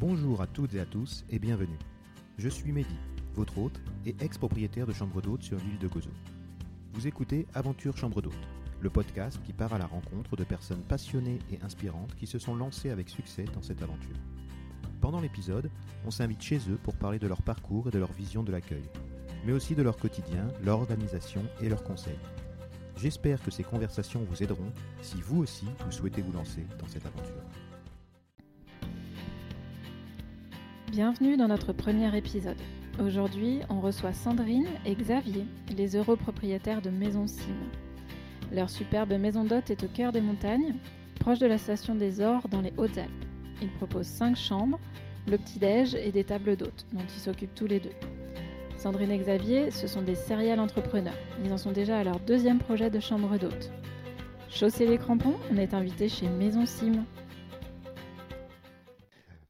Bonjour à toutes et à tous et bienvenue. Je suis Mehdi, votre hôte et ex-propriétaire de chambre d'hôte sur l'île de Gozo. Vous écoutez Aventure Chambre d'hôte, le podcast qui part à la rencontre de personnes passionnées et inspirantes qui se sont lancées avec succès dans cette aventure. Pendant l'épisode, on s'invite chez eux pour parler de leur parcours et de leur vision de l'accueil, mais aussi de leur quotidien, leur organisation et leurs conseils. J'espère que ces conversations vous aideront si vous aussi vous souhaitez vous lancer dans cette aventure. Bienvenue dans notre premier épisode. Aujourd'hui, on reçoit Sandrine et Xavier, les heureux propriétaires de Maison Sim. Leur superbe maison d'hôte est au cœur des montagnes, proche de la station des Ors dans les Hautes-Alpes. Ils proposent 5 chambres, le petit-déj et des tables d'hôtes dont ils s'occupent tous les deux. Sandrine et Xavier, ce sont des serial entrepreneurs. Ils en sont déjà à leur deuxième projet de chambre d'hôte. Chausser les crampons, on est invité chez Maison Sim.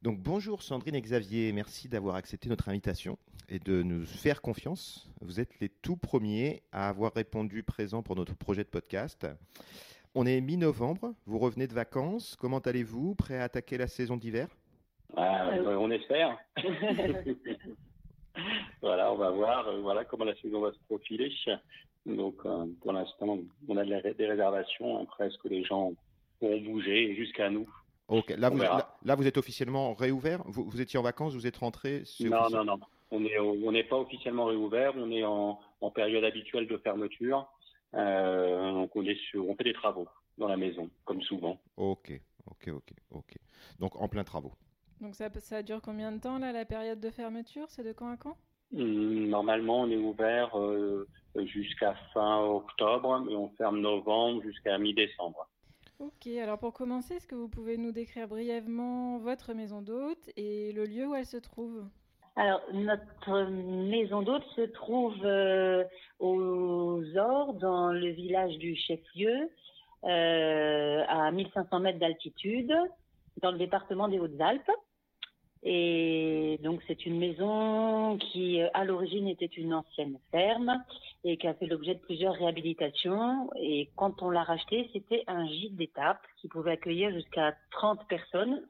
Donc bonjour Sandrine et Xavier, merci d'avoir accepté notre invitation et de nous faire confiance. Vous êtes les tout premiers à avoir répondu présent pour notre projet de podcast. On est mi-novembre, vous revenez de vacances, comment allez-vous? Prêt à attaquer la saison d'hiver? Ah, On espère. voilà, on va voir euh, voilà, comment la saison va se profiler. Donc euh, pour l'instant, on a des réservations. Est-ce que les gens vont bouger jusqu'à nous Ok, là vous, là, vous, êtes officiellement réouvert? Vous, vous, étiez en vacances, vous êtes rentré Non, non, non. On n'est on pas officiellement réouvert, on est en, en période habituelle de fermeture. Euh, donc on, est sur, on fait des travaux dans la maison, comme souvent. Ok, ok, ok, ok. Donc en plein travaux. Donc ça, ça dure combien de temps là, la période de fermeture? C'est de quand à quand? Hum, Normalement, on est ouvert euh, jusqu'à fin octobre, mais on ferme novembre jusqu'à mi-décembre. Ok, alors pour commencer, est-ce que vous pouvez nous décrire brièvement votre maison d'hôte et le lieu où elle se trouve? Alors, notre maison d'hôte se trouve euh, aux Ors, dans le village du chef-lieu, euh, à 1500 mètres d'altitude, dans le département des Hautes-Alpes. Et donc c'est une maison qui à l'origine était une ancienne ferme et qui a fait l'objet de plusieurs réhabilitations. Et quand on l'a racheté, c'était un gîte d'étape qui pouvait accueillir jusqu'à 30 personnes.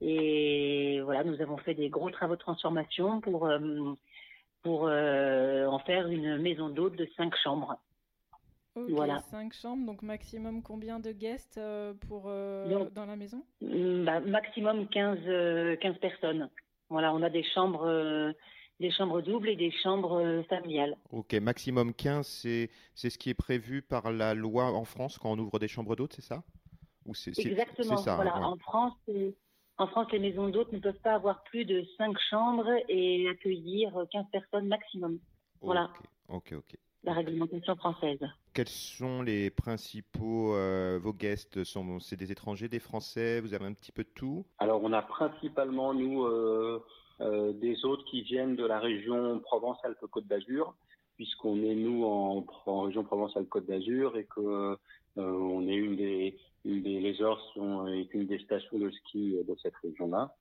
Et voilà, nous avons fait des gros travaux de transformation pour euh, pour euh, en faire une maison d'hôte de 5 chambres. Ok, voilà. 5 chambres, donc maximum combien de guests euh, pour, euh, dans la maison? bah, Maximum 15, 15 euh, personnes. Voilà, on a des chambres, des chambres doubles et des chambres familiales. Ok, maximum 15, c'est, c'est ce qui est prévu par la loi en France quand on ouvre des chambres d'hôtes, c'est ça? Ou c'est, Exactement, ça, voilà. En, France, en France, les maisons d'hôtes ne peuvent pas avoir plus de 5 chambres et accueillir 15 personnes maximum. Voilà. Ok, ok la réglementation française. Quels sont les principaux, euh, vos guests? Sont, C'est des étrangers, des Français? Vous avez un petit peu de tout? Alors, on a principalement, nous, euh, euh, des hôtes qui viennent de la région Provence-Alpes-Côte d'Azur, puisqu'on est, nous, en, région Provence-Alpes-Côte d'Azur et que on est une des, les sont est une des stations de ski de cette région-là.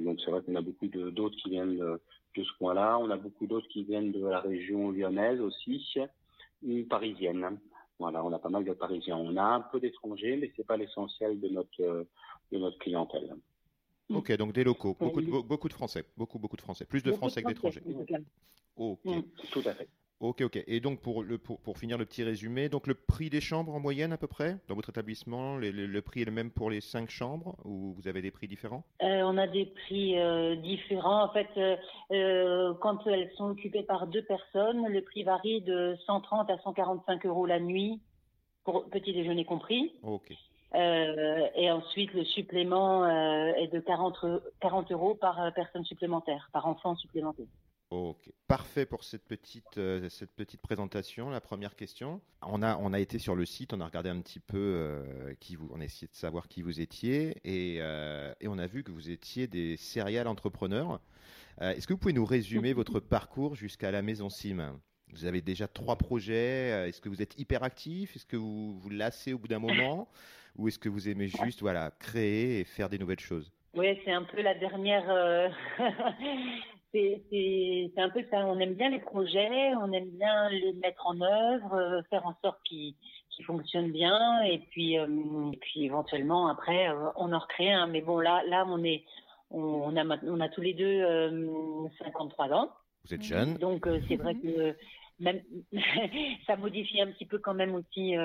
donc, c'est vrai qu'on a beaucoup d'hôtes qui viennent de, de ce coin-là. On a beaucoup d'autres qui viennent de la région lyonnaise aussi, ou parisienne. Voilà, on a pas mal de Parisiens. On a un peu d'étrangers, mais c'est pas l'essentiel de notre de notre clientèle. Ok, donc des locaux, beaucoup de, beaucoup de Français, beaucoup beaucoup de Français, plus de Français que d'étrangers. Ok. Mm, tout à fait. Ok, ok. Et donc pour, le, pour, pour, finir le petit résumé, donc le prix des chambres en moyenne à peu près dans votre établissement, le, prix est le même pour les cinq chambres ou vous avez des prix différents? Euh, On a des prix euh, différents. En fait, euh, euh, quand elles sont occupées par deux personnes, le prix varie de 130 à 145 euros la nuit, pour petit déjeuner compris. Ok. Et ensuite, le supplément est de 40, 40 euros par personne supplémentaire, par enfant supplémentaire. Ok, parfait pour cette petite, euh, cette petite présentation. La première question, on a, on a été sur le site, on a regardé un petit peu euh, qui vous, on a essayé de savoir qui vous étiez et, euh, et on a vu que vous étiez des serial entrepreneurs. Est-ce que vous pouvez nous résumer votre parcours jusqu'à la maison Sim? Vous avez déjà trois projets. Est-ce que vous êtes hyper actif Est-ce que vous vous lassez au bout d'un moment? Ou est-ce que vous aimez juste voilà créer et faire des nouvelles choses? Oui, c'est un peu la dernière, c'est un peu ça. On aime bien les projets, on aime bien les mettre en œuvre, euh, faire en sorte qu'ils fonctionnent bien, et puis, euh, puis éventuellement après, euh, on en recrée un. Mais bon, là, là, on est On a, on a tous les deux 53 ans. Vous êtes jeune. Donc c'est vrai que même ça modifie un petit peu quand même aussi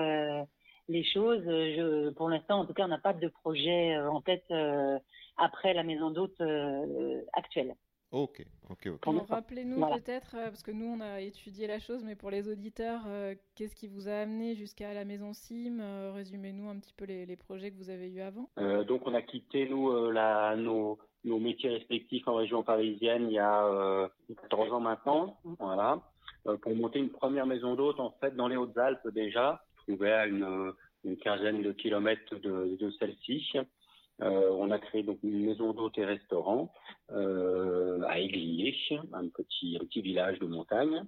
les choses. Je, pour l'instant, en tout cas, on n'a pas de projet en tête après la maison d'hôte actuelle. Ok, ok, ok. Rappelez-nous peut-être, euh, parce que nous on a étudié la chose, mais pour les auditeurs, euh, qu'est-ce qui vous a amené jusqu'à la maison Sim euh, Résumez-nous un petit peu les, projets que vous avez eus avant. donc on a quitté nous la, nos, nos, métiers respectifs en région parisienne il y a 14 ans maintenant, voilà, pour monter une première maison d'hôte en fait dans les Hautes-Alpes déjà, trouvée à une, quinzaine de kilomètres de, celle-ci. Euh, on a créé donc une maison d'hôtes et restaurant euh, à Aiglier, un petit, petit village de montagne.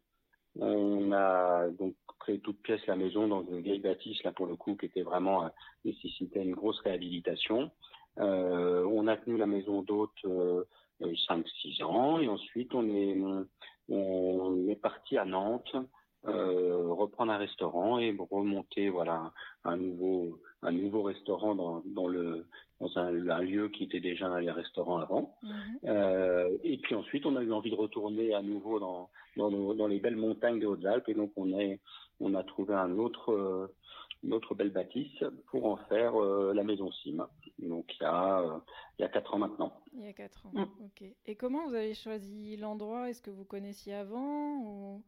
On a donc créé toute pièce la maison dans une vieille bâtisse, là pour le coup, qui était vraiment euh, nécessitait une grosse réhabilitation. On a tenu la maison d'hôte euh, 5-6 ans et ensuite on est, on est parti à Nantes euh, reprendre un restaurant et remonter voilà un nouveau un nouveau restaurant dans, dans le dans un, lieu qui était déjà un restaurant avant. Mhm. Euh, et puis ensuite, on a eu envie de retourner à nouveau dans, dans, dans les belles montagnes des Hautes-Alpes. Et donc, on, est, on a trouvé un autre, euh, une autre belle bâtisse pour en faire euh, la maison Sim. Donc, il y, a, euh, il y a quatre ans maintenant. Il y a quatre ans, mm. ok. Et comment vous avez choisi l'endroit? Est-ce que vous connaissiez avant ou...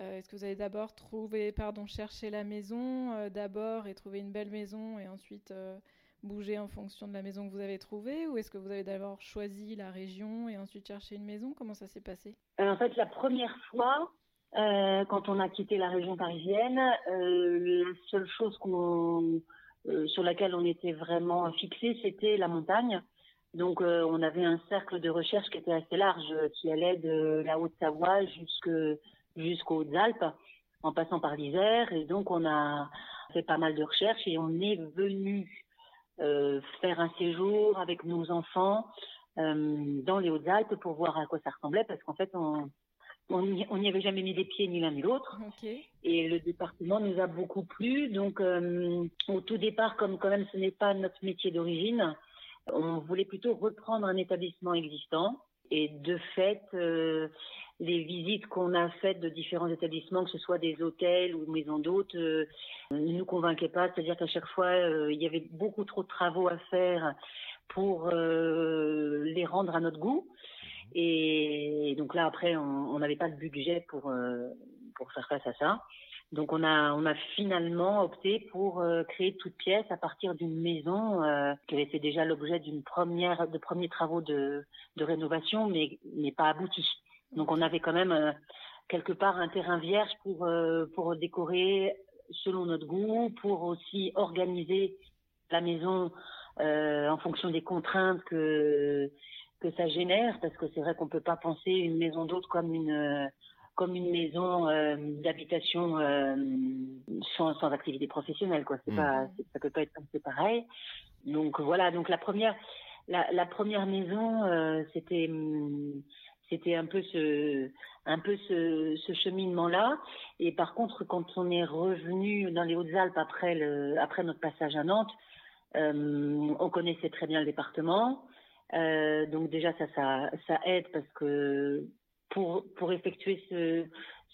Est-ce que vous avez d'abord trouvé, pardon, cherché la maison d'abord et trouvé une belle maison et ensuite bouger en fonction de la maison que vous avez trouvée ou est-ce que vous avez d'abord choisi la région et ensuite cherché une maison? Comment ça s'est passé? Euh, En fait, la première fois, euh, quand on a quitté la région parisienne, euh, la seule chose sur laquelle on était vraiment fixé, c'était la montagne. Donc, on avait un cercle de recherche qui était assez large, qui allait de la Haute-Savoie jusqu'aux Hautes-Alpes, en passant par l'Isère. Et donc, on a fait pas mal de recherches et on est venu euh, faire un séjour avec nos enfants euh, dans les Hautes-Alpes pour voir à quoi ça ressemblait, parce qu'en fait, on on n'y avait jamais mis les pieds ni l'un ni l'autre. Et le département nous a beaucoup plu. Donc, euh, au tout départ, comme quand même ce n'est pas notre métier d'origine, on voulait plutôt reprendre un établissement existant. Et de fait, euh, les visites qu'on a faites de différents établissements, que ce soit des hôtels ou maisons d'hôtes, euh, ne nous convainquaient pas. C'est-à-dire qu'à chaque fois, euh, il y avait beaucoup trop de travaux à faire pour euh, les rendre à notre goût. Et donc là, après, on n'avait pas de budget pour pour faire face à ça. Donc on a on a finalement opté pour créer toute pièce à partir d'une maison qui avait fait déjà l'objet d'une première de premiers travaux de de rénovation, mais mais pas abouti. Donc on avait quand même euh, quelque part un terrain vierge pour euh, pour décorer selon notre goût, pour aussi organiser la maison euh, en fonction des contraintes que que ça génère, parce que c'est vrai qu'on peut pas penser une maison d'hôte comme une comme une maison d'habitation sans, sans activité professionnelle quoi. C'est mmh. pas ça peut pas être c'est pareil. Donc voilà. Donc la première la, la première maison c'était c'était un peu ce, un peu ce, cheminement-là. Et par contre, quand on est revenu dans les Hautes-Alpes après le, après notre passage à Nantes, euh, on connaissait très bien le département. Euh, donc déjà ça, ça, ça aide parce que pour, pour effectuer ce,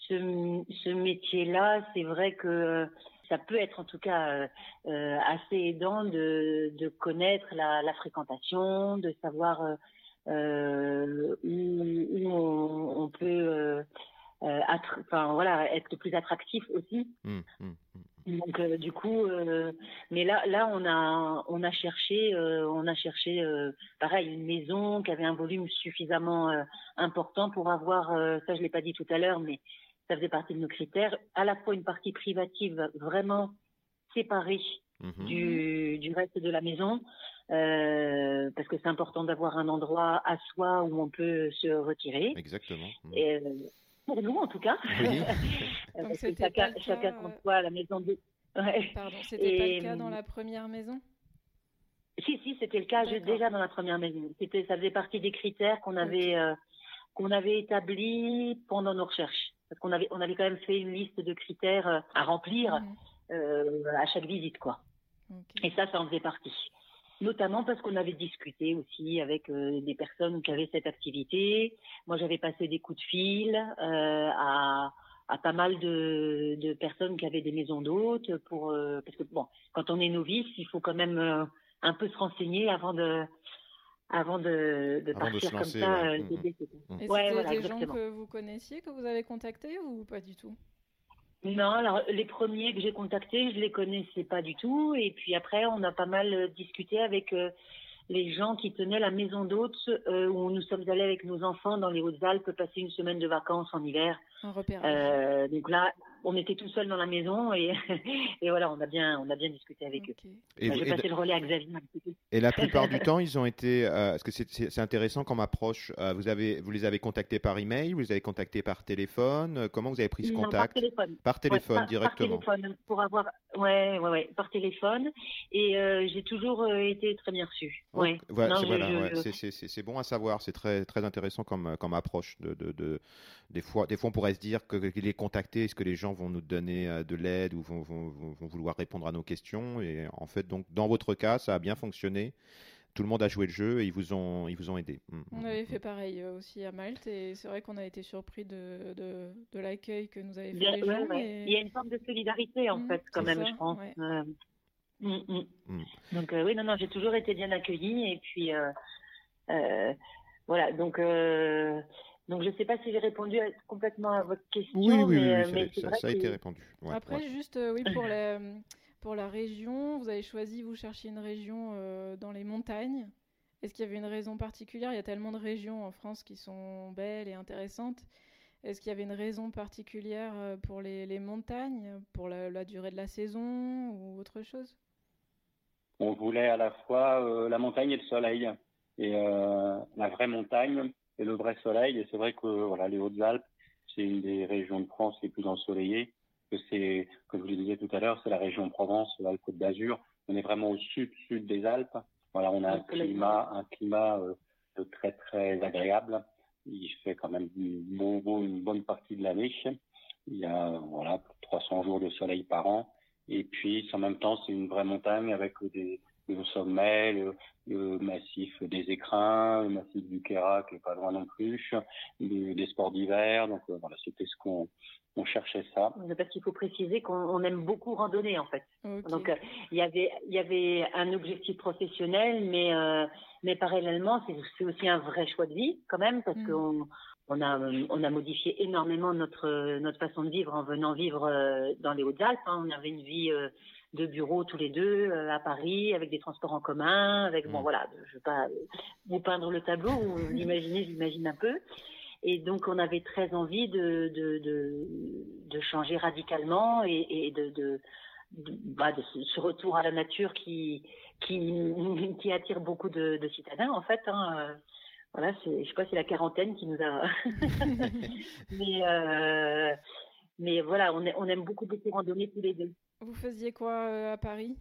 ce, métier-là, c'est vrai que ça peut être en tout cas euh, assez aidant de, de connaître la fréquentation, de savoir euh, où, on, peut euh, euh enfin voilà être plus attractif aussi. Mmh, mmh, mmh. Donc euh, du coup, euh, mais là là on a on a cherché on a cherché pareil une maison qui avait un volume suffisamment important pour avoir ça je l'ai pas dit tout à l'heure mais ça faisait partie de nos critères à la fois une partie privative vraiment séparée du, du reste de la maison euh, parce que c'est important d'avoir un endroit à soi où on peut se retirer. Exactement. Et, euh, pour nous, en tout cas. Oui. Donc chacun, chacun son toit à la maison de. Ouais. Pardon, c'était pas le cas dans la première maison? Si, si, c'était le cas déjà dans la première maison. C'était, ça faisait partie des critères qu'on avait, euh, qu'on avait établis pendant nos recherches. Parce qu'on avait, on avait quand même fait une liste de critères euh, à remplir mmh. à chaque visite, quoi. Et ça, ça en faisait partie. Notamment parce qu'on avait discuté aussi avec des personnes qui avaient cette activité. Moi, j'avais passé des coups de fil à à pas mal de, de, personnes qui avaient des maisons d'hôtes pour parce que bon quand on est novice il faut quand même un peu se renseigner avant de avant de, de partir comme ça. Ouais. Mmh, mmh. voilà, des gens que vous connaissiez, que vous avez contactés ou pas du tout? Non, alors les premiers que j'ai contactés, je les connaissais pas du tout. Et puis après, on a pas mal discuté avec euh, les gens qui tenaient la maison d'hôtes euh, où nous sommes allés avec nos enfants dans les Hautes-Alpes passer une semaine de vacances en hiver. Un. Euh, donc là, on était tout seul dans la maison et, et, voilà, on a bien, on a bien discuté avec eux. Et J'ai passé le relais à Xavier. Et la plupart du temps, ils ont été. Euh, parce que c'est intéressant comme approche. Euh, vous avez, vous les avez contactés par email, vous les avez contactés par téléphone. Euh, comment vous avez pris ce non, contact? Par téléphone. Par téléphone ouais, directement. Par téléphone pour avoir. Ouais, ouais, ouais, par téléphone. Et euh, j'ai toujours euh, été très bien reçue. Oh, ouais. Voilà, c'est bon à savoir. C'est très, très intéressant comme, comme approche. De, de, de, des fois, des fois, on pourrait se dire que les contacter, est-ce que les gens vont nous donner de l'aide ou vont, vont, vont, vouloir répondre à nos questions. Et en fait, donc, dans votre cas, ça a bien fonctionné. Tout le monde a joué le jeu et ils vous ont, ils vous ont aidé. Mm, on avait fait pareil aussi à Malte et c'est vrai qu'on a été surpris de, de, de l'accueil que nous avaient fait Bien, les ouais, gens. ouais. Et... Il y a une forme de solidarité en Mmh, fait, quand même, ça, je pense. ouais. Euh, mm, mm. Mm. Donc euh, oui, non, non, j'ai toujours été bien accueillie et puis euh, euh, voilà. Donc euh, donc je ne sais pas si j'ai répondu à- complètement à votre question, Oui, oui, mais, euh, ça- mais c'est ça, vrai ça a que été répondu. Ouais, Après, ouais. juste, euh, oui, pour la, pour la région, vous avez choisi, vous cherchiez une région euh, dans les montagnes. Est-ce qu'il y avait une raison particulière? Il y a tellement de régions en France qui sont belles et intéressantes. Est-ce qu'il y avait une raison particulière pour les, les montagnes, pour la, la durée de la saison ou autre chose? On voulait à la fois euh, la montagne et le soleil, et euh, la vraie montagne et le vrai soleil. Et c'est vrai que voilà, les Hautes-Alpes, c'est une des régions de France les plus ensoleillées. Que c'est, comme je le disais tout à l'heure, c'est la région Provence, la Côte d'Azur. On est vraiment au sud-sud des Alpes. Voilà, on a un climat, un climat euh, de très très agréable. Il fait quand même beau, beau une bonne partie de l'année. Il y a voilà plus de 300 jours de soleil par an. Et puis, en même temps, c'est une vraie montagne avec des, le sommet, le, le massif des écrins, le massif du Kéra qui est pas loin non plus, le- des sports d'hiver. Donc euh, voilà, c'était ce qu'on on cherchait ça. parce qu'il faut préciser qu'on on aime beaucoup randonner en fait. Donc euh, il y avait il y avait un objectif professionnel, mais euh, mais parallèlement c'est aussi un vrai choix de vie quand même parce Mhm. qu'on on a on a modifié énormément notre notre façon de vivre en venant vivre euh, dans les Hautes-Alpes. hein. On avait une vie euh, de bureau tous les deux euh, à Paris avec des transports en commun, avec bon Mhm. voilà, je vais pas vous peindre le tableau, vous l'imaginez, j'imagine un peu. Et donc, on avait très envie de, de, de, de changer radicalement et, et de, bah, de ce retour à la nature qui, qui, qui attire beaucoup de, de citadins, en fait. Hein. Euh, Voilà, c'est, je sais pas, c'est la quarantaine qui nous a. mais, euh, mais voilà, on, est- on aime beaucoup, beaucoup randonner tous les deux. Vous faisiez quoi euh, à Paris?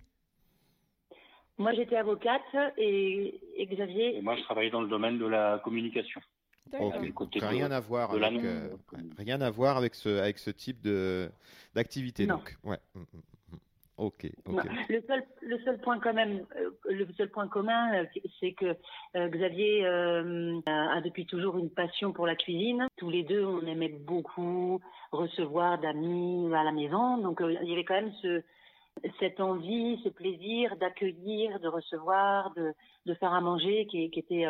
Moi, j'étais avocate et, et Et Xavier. moi, je travaillais dans le domaine de la communication. De- rien à voir avec euh, rien à voir avec ce avec ce type de d'activité Non. donc ouais mm, mm. Le seul, le seul point quand même, euh, le seul point commun, euh, c'est que euh, Xavier a, depuis toujours une passion pour la cuisine. Tous les deux, on aimait beaucoup recevoir d'amis à la maison. Donc il y avait quand même ce, cette envie, ce plaisir d'accueillir, de recevoir, de, de faire à manger, qui, était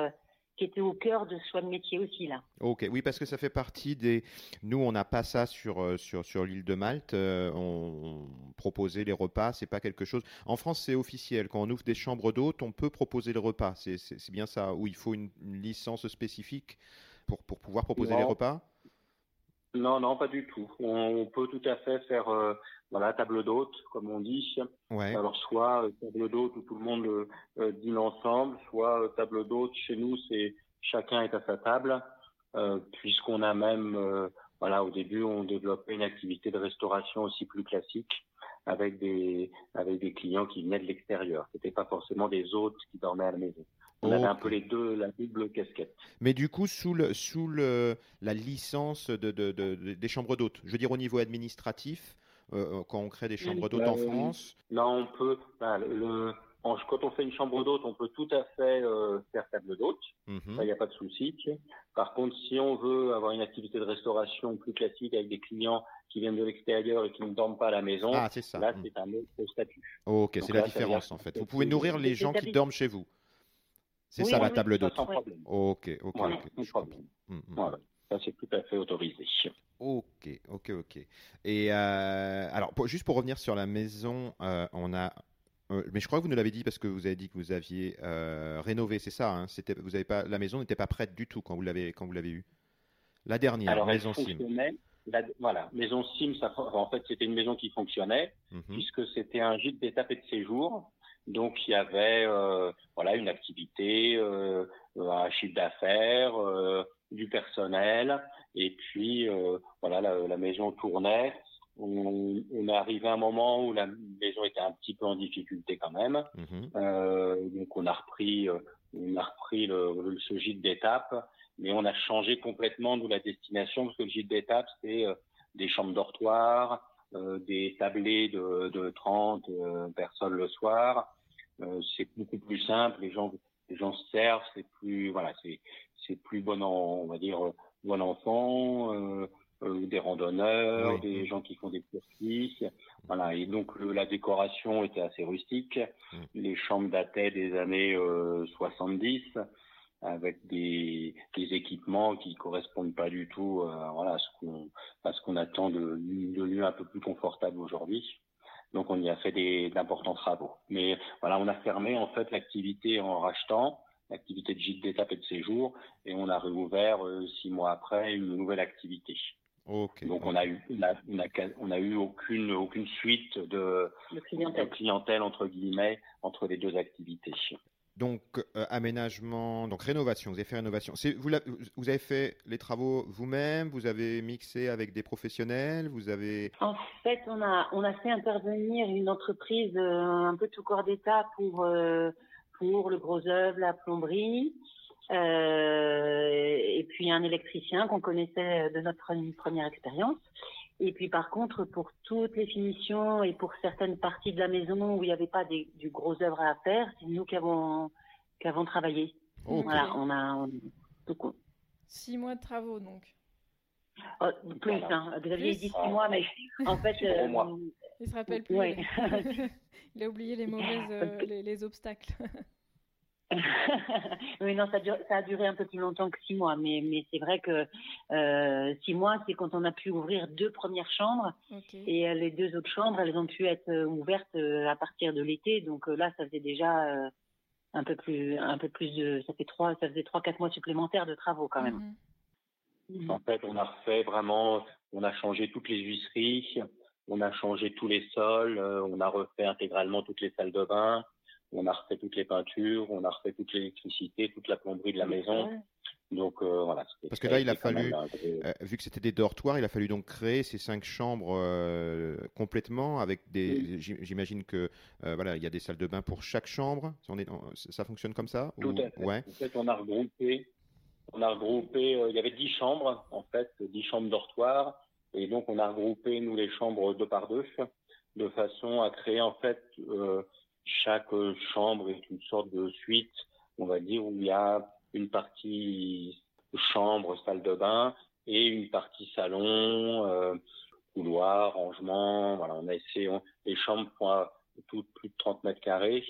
qui était au cœur de ce choix de métier aussi là. Ok, oui, parce que ça fait partie des. Nous, on n'a pas ça sur euh, sur sur l'île de Malte. euh, on, on proposait les repas, c'est pas quelque chose. En France, c'est officiel. Quand on ouvre des chambres d'hôtes, on peut proposer le repas. C'est bien ça. Où il faut une, une licence spécifique pour pour pouvoir proposer Non. les repas? Non, non, pas du tout. On, peut tout à fait faire euh, voilà table d'hôte, comme on dit. Ouais. Alors soit euh, table d'hôte où tout le monde euh, dîne ensemble, soit euh, table d'hôte chez nous c'est chacun est à sa table, puisqu'on a même voilà au début on développait une activité de restauration aussi plus classique avec des avec des clients qui venaient de l'extérieur. C'était pas forcément des hôtes qui dormaient à la maison. On avait un peu les deux, la double casquette. Mais du coup, sous le sous le la licence de, de, de- de- des chambres d'hôtes, je veux dire au niveau administratif, euh, quand on crée des chambres d'hôtes en Euh, France. Là, on peut. le, quand on fait une chambre d'hôte, on peut tout à fait faire table d'hôte. Mhm. il n'y a pas de souci. Par contre, si on veut avoir une activité de restauration plus classique avec des clients qui viennent de l'extérieur et qui ne dorment pas à la maison, ah, là, mhm. c'est un autre statut. Ok, c'est la différence en fait. Vous pouvez nourrir les gens qui dorment chez vous. C'est ça la table d'hôte. Ok, ok, ok. Mm, mm. Ça, c'est tout à fait autorisé. Ok, ok, ok. Et euh, alors, juste pour revenir sur la maison, euh, on a. Euh, mais je crois que vous nous l'avez dit parce que vous avez dit que vous aviez rénové, c'est ça hein, C'était, vous avez pas, la maison n'était pas prête du tout quand vous l'avez quand vous l'avez eue. La dernière, alors, maison Sim. voilà, maison Sim, ça, en fait, c'était une maison qui fonctionnait mhm. puisque c'était un gîte d'étape et de séjour. Donc il y avait voilà une activité, un chiffre d'affaires, du personnel, et puis euh, voilà, la, maison tournait. On, on, est arrivé à un moment où la maison était un petit peu en difficulté quand même. Mhm. Euh, donc on a repris, euh, on a repris le, ce gîte d'étape, mais on a changé complètement de la destination parce que le gîte d'étape c'est des chambres dortoirs, des tablés de, de 30 personnes le soir. c'est beaucoup plus simple, les gens les gens se servent, c'est plus voilà, c'est c'est plus bon on va dire bon enfant, euh, euh, des randonneurs, des gens qui font des courses. Voilà. Et donc la décoration était assez rustique. Les chambres dataient des années 70 euh, avec des, des, équipements qui correspondent pas du tout voilà, à ce qu'on à ce qu'on attend de, de lieux un peu plus confortables aujourd'hui. Donc on y a fait d'importants travaux. Mais voilà, on a fermé en fait l'activité en rachetant l'activité de gîte d'étape et de séjour, et on a réouvert euh, six mois après une nouvelle activité. Donc on a eu on a, eu aucune aucune suite de, clientèle. entre guillemets entre les deux activités. Donc euh, aménagement, donc rénovation, vous avez fait rénovation. Vous, avez fait les travaux vous-même, vous avez mixé avec des professionnels, vous avez. En fait, on a on a fait intervenir une entreprise euh, un peu tout corps d'état pour pour le gros œuvre, la plomberie, euh, et puis un électricien qu'on connaissait de notre première expérience. Et puis par contre, pour toutes les finitions et pour certaines parties de la maison où il n'y avait pas des, du gros œuvre à faire, c'est nous qui avons, qui avons travaillé. Voilà, on a, Six mois de travaux donc. Oh, plus, hein. Vous aviez dit six mois, mais en fait. Euh, il se rappelle plus. il a oublié les mauvaises, euh, les, obstacles. oui, non, ça, ça, a duré un peu plus longtemps que six mois, mais, mais c'est vrai que euh, six mois, c'est quand on a pu ouvrir deux premières chambres et euh, les deux autres chambres, elles ont pu être ouvertes à partir de l'été. Donc là, ça faisait déjà un peu plus, un peu plus de, ça fait trois, ça faisait trois, quatre mois supplémentaires de travaux quand même. Mhm. En fait, on a refait vraiment, on a changé toutes les huisseries, on a changé tous les sols, euh, on a refait intégralement toutes les salles de bain, on a refait toutes les peintures, on a refait toute l'électricité, toute la plomberie de la maison. Donc euh, voilà. Parce que là, il a fallu, euh, vu que c'était des dortoirs, il a fallu donc créer ces cinq chambres complètement avec des. J'imagine que voilà, il y a des salles de bain pour chaque chambre. ça fonctionne comme ça Tout à fait. Ouais. En fait, on a regroupé. On a regroupé. il y avait dix chambres en fait, dix chambres dortoirs et donc, on a regroupé, nous, les chambres deux par deux, de façon à créer, en fait, euh, chaque chambre est une sorte de suite, on va dire, où il y a une partie chambre, salle de bain, et une partie salon, euh, couloir, rangement. Voilà, on a essayé, les chambres font tout plus de 30 mètres carrés.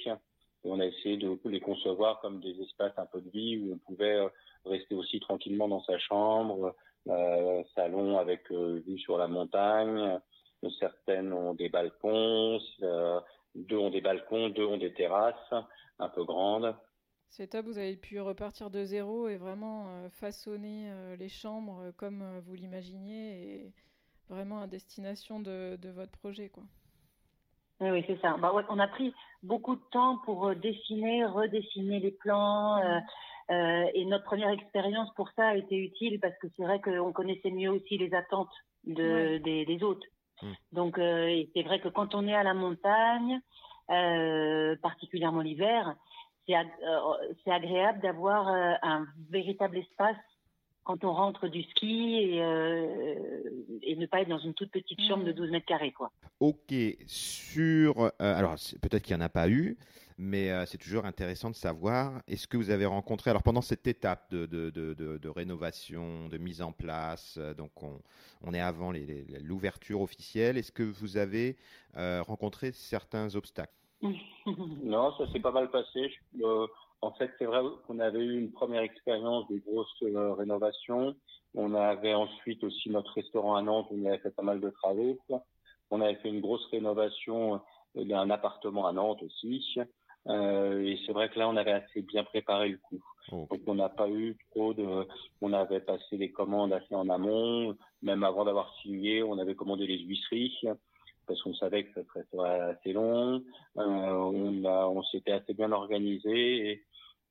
On a essayé de les concevoir comme des espaces un peu de vie où on pouvait rester aussi tranquillement dans sa chambre, euh, salon avec euh, vue sur la montagne. Certaines ont des balcons, euh, deux ont des balcons, deux ont des terrasses un peu grandes. C'est top, vous avez pu repartir de zéro et vraiment façonner les chambres comme vous l'imaginiez et vraiment à destination de, votre projet. Quoi. Oui, c'est ça. Bah on a pris beaucoup de temps pour dessiner, redessiner les plans. Euh, et notre première expérience pour ça a été utile parce que c'est vrai qu'on connaissait mieux aussi les attentes de, des, des, autres. Hmm. Donc euh, c'est vrai que quand on est à la montagne, euh, particulièrement l'hiver, c'est c'est agréable d'avoir un véritable espace quand on rentre du ski et, et ne pas être dans une toute petite chambre de 12 mètres carrés. Quoi. Ok, sur... alors peut-être qu'il n'y en a pas eu, Mais c'est toujours intéressant de savoir, est-ce que vous avez rencontré, alors pendant cette étape de, de, de, de rénovation, de mise en place, donc on, on est avant l'ouverture officielle, est-ce que vous avez rencontré certains obstacles? Non, ça s'est pas mal passé. En fait, c'est vrai qu'on avait eu une première expérience de grosse euh, rénovation. On avait ensuite aussi notre restaurant à Nantes où on avait fait pas mal de travaux. On avait fait une grosse rénovation euh, d'un appartement à Nantes aussi. Euh, et c'est vrai que là, on avait assez bien préparé le coup. Donc, on n'a pas eu trop de. On avait passé les commandes assez en amont. Même avant d'avoir signé, on avait commandé les huisseries parce qu'on savait que ça serait assez long. Euh, on, s'était assez bien organisé et,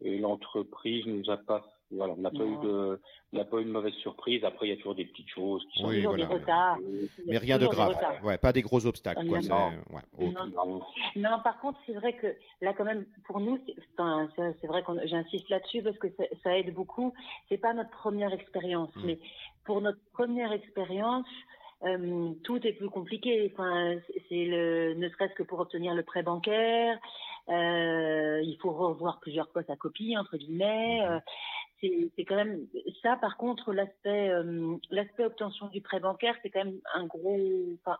et l'entreprise nous a pas voilà, on n'a pas eu de, on n'a pas eu de mauvaise surprise. Après, il y a toujours des petites choses qui sont oui, voilà, des retards. Mais rien de grave. Ouais, pas des gros obstacles. Quoi, non. Ouais, non, non. par contre, c'est vrai que là, quand même, pour nous, c'est vrai que j'insiste là-dessus parce que ça, aide beaucoup. C'est pas notre première expérience, mmh. mais pour notre première expérience, euh, tout est plus compliqué. Enfin, c'est le, ne serait-ce que pour obtenir le prêt bancaire, euh, il faut revoir plusieurs fois sa copie entre guillemets. Mhm. Euh, c'est, c'est quand même ça. Par contre, l'aspect, euh, l'aspect obtention du prêt bancaire, c'est quand même un gros. Enfin,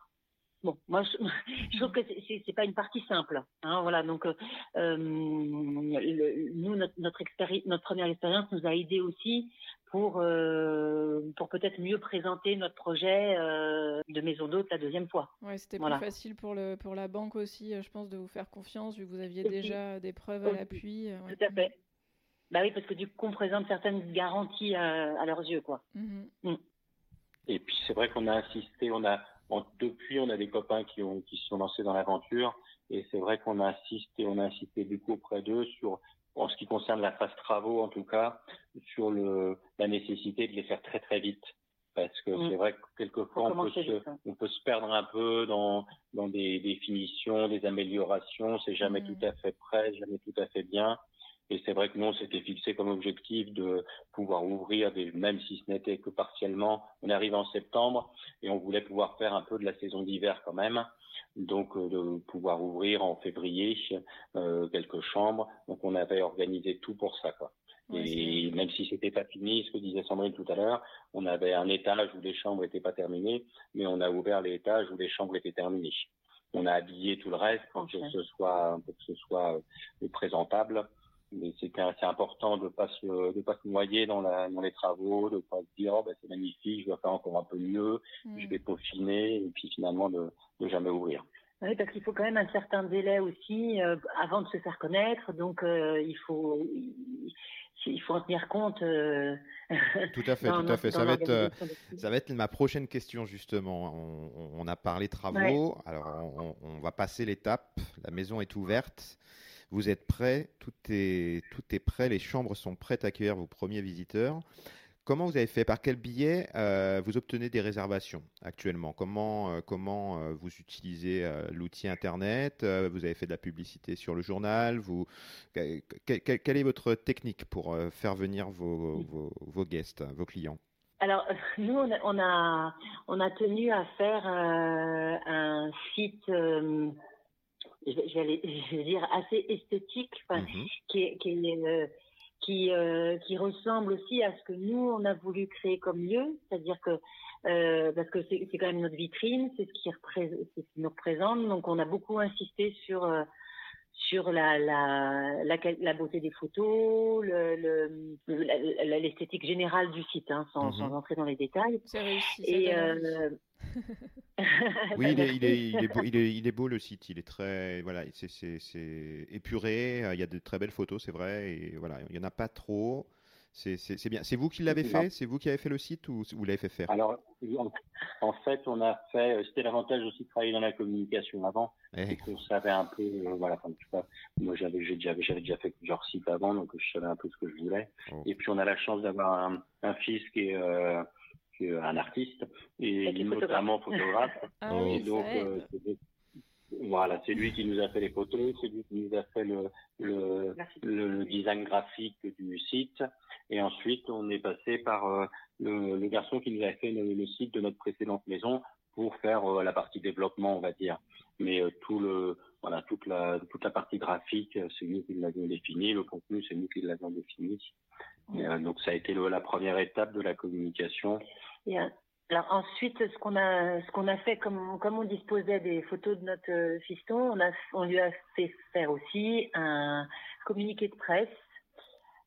bon, moi, je, je trouve que c'est, c'est, pas une partie simple. Hein, voilà, donc euh, le, nous, notre notre, expéri- notre première expérience nous a aidé aussi pour euh, pour peut-être mieux présenter notre projet euh, de maison d'hôte la deuxième fois. Ouais, c'était plus facile pour le pour la banque aussi, euh, je pense, de vous faire confiance vu que vous aviez déjà des preuves à l'appui. Tout à fait. Bah oui, parce que du coup, on présente certaines garanties à, leurs yeux, quoi. Mhm. Mm. Et puis c'est vrai qu'on a insisté, on a depuis on a des copains qui ont qui se sont lancés dans l'aventure et c'est vrai qu'on a insisté, on a insisté du coup auprès d'eux sur en ce qui concerne la phase travaux, en tout cas, sur le, la nécessité de les faire très très vite. Parce que mm. c'est vrai que quelquefois on peut, se, on peut se perdre un peu dans, dans des définitions, des améliorations, c'est jamais mm. tout à fait prêt, jamais tout à fait bien. Et c'est vrai que nous, on s'était fixé comme objectif de pouvoir ouvrir, des, même si ce n'était que partiellement. On arrive en septembre et on voulait pouvoir faire un peu de la saison d'hiver quand même donc euh, de pouvoir ouvrir en février euh, quelques chambres. Donc on avait organisé tout pour ça, quoi. et même si c'était pas fini, ce que disait Sandrine tout à l'heure, on avait un étage où les chambres n'étaient pas terminées, mais on a ouvert les étages où les chambres étaient terminées. On a habillé tout le reste pour que ce soit, pour que ce soit euh, présentable. Mais c'est important de pas se, de pas se noyer dans, la, dans les travaux, de pas se dire, oh, ben, c'est magnifique, je dois faire encore un peu mieux, je mm. vais peaufiner, et puis finalement de, de jamais ouvrir. Oui, parce qu'il faut quand même un certain délai aussi euh, avant de se faire connaître, donc euh, il faut il faut en tenir compte. Euh, tout à fait, tout à fait. Ça va être ça va être ma prochaine question justement. On, on a parlé travaux, alors on, on, va passer l'étape. La maison est ouverte. Vous êtes prêts, tout est tout est prêt, les chambres sont prêtes à accueillir vos premiers visiteurs. Comment vous avez fait? Par quel biais euh, vous obtenez des réservations actuellement? Comment, euh, comment euh, vous utilisez l'outil Internet? Vous avez fait de la publicité sur le journal? Vous... quelle est votre technique pour faire venir vos, vos, vos guests, vos clients? Alors, nous, on a, on a, on a tenu à faire un site, je, je, vais dire, assez esthétique, mmh qui est, qui est qui, euh, qui ressemble aussi à ce que nous on a voulu créer comme lieu, c'est-à-dire que euh, parce que c'est quand même notre vitrine, c'est ce qui représente, ce qui nous représente, donc on a beaucoup insisté sur euh, sur la, la, la, la, beauté des photos, l'esthétique le, générale du site, hein, sans, mm -hmm. sans, entrer dans les détails. C'est réussi. Et euh... oui, il est, il, est, il, est beau, il, est, il est beau le site, il est très voilà, c'est épuré, il y a de très belles photos, c'est vrai, et voilà, il y en a pas trop. C'est bien. C'est vous qui l'avez fait C'est vous qui avez fait le site ou vous l'avez fait faire Alors, en, fait, on a fait. Euh, c'était l'avantage aussi de travailler dans la communication avant. Eh. On savait un peu. Euh, voilà, enfin, tu vois, moi, j'avais déjà, déjà fait plusieurs sites avant, donc je savais un peu ce que je voulais. Oh. Et puis, on a la chance d'avoir un, un, fils qui est. Euh, qui est un artiste et, notamment photographe. ah, et donc, euh, voilà, c'est lui qui nous a fait les photos, c'est lui qui nous a fait le, le, le, design graphique du site. Et ensuite, on est passé par euh, le, le, garçon qui nous a fait le, le, site de notre précédente maison pour faire la partie développement, on va dire. Mais tout le, voilà, toute la, toute la partie graphique, c'est nous qui l'avions défini. Le contenu, c'est nous qui l'avions défini. donc, ça a été la première étape de la communication. Alors ensuite, ce qu'on a, ce qu'on a fait, comme, comme on disposait des photos de notre euh, fiston, on, a, on lui a fait faire aussi un communiqué de presse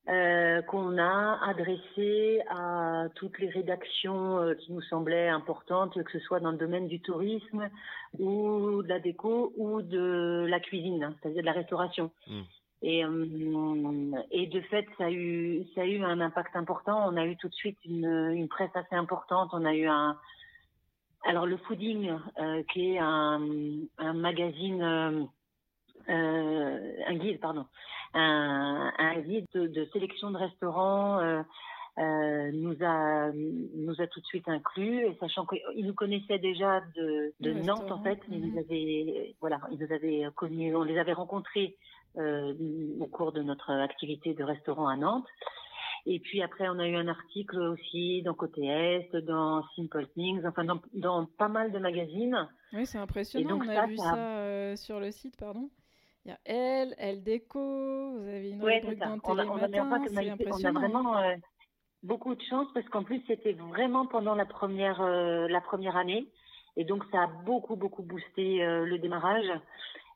euh, qu'on a adressé à toutes les rédactions euh, qui nous semblaient importantes, que ce soit dans le domaine du tourisme ou de la déco ou de la cuisine, hein, c'est-à-dire de la restauration. Mmh. Et, euh, et de fait, ça a eu ça a eu un impact important. On a eu tout de suite une, une presse assez importante. On a eu un alors le Fooding, euh, qui est un, un magazine, euh, euh un guide, pardon, un, un guide de, de, sélection de restaurants, euh, nous a nous a tout de suite inclus, et sachant qu'il nous connaissait déjà de, de Nantes en fait, il nous mhm. avait voilà, il nous avait connus, on les avait rencontrés au cours de notre activité de restaurant à Nantes. Et puis après, on a eu un article aussi dans Côté Est, dans Simple Things, enfin dans, dans pas mal de magazines. Oui, c'est impressionnant. on a vu ça, euh, sur le site, pardon. Il y a Elle, Elle Déco, vous avez une rubrique dans on a, on, a, on a vraiment euh, beaucoup de chance parce qu'en plus c'était vraiment pendant la première euh, la première année et donc ça a beaucoup beaucoup boosté le démarrage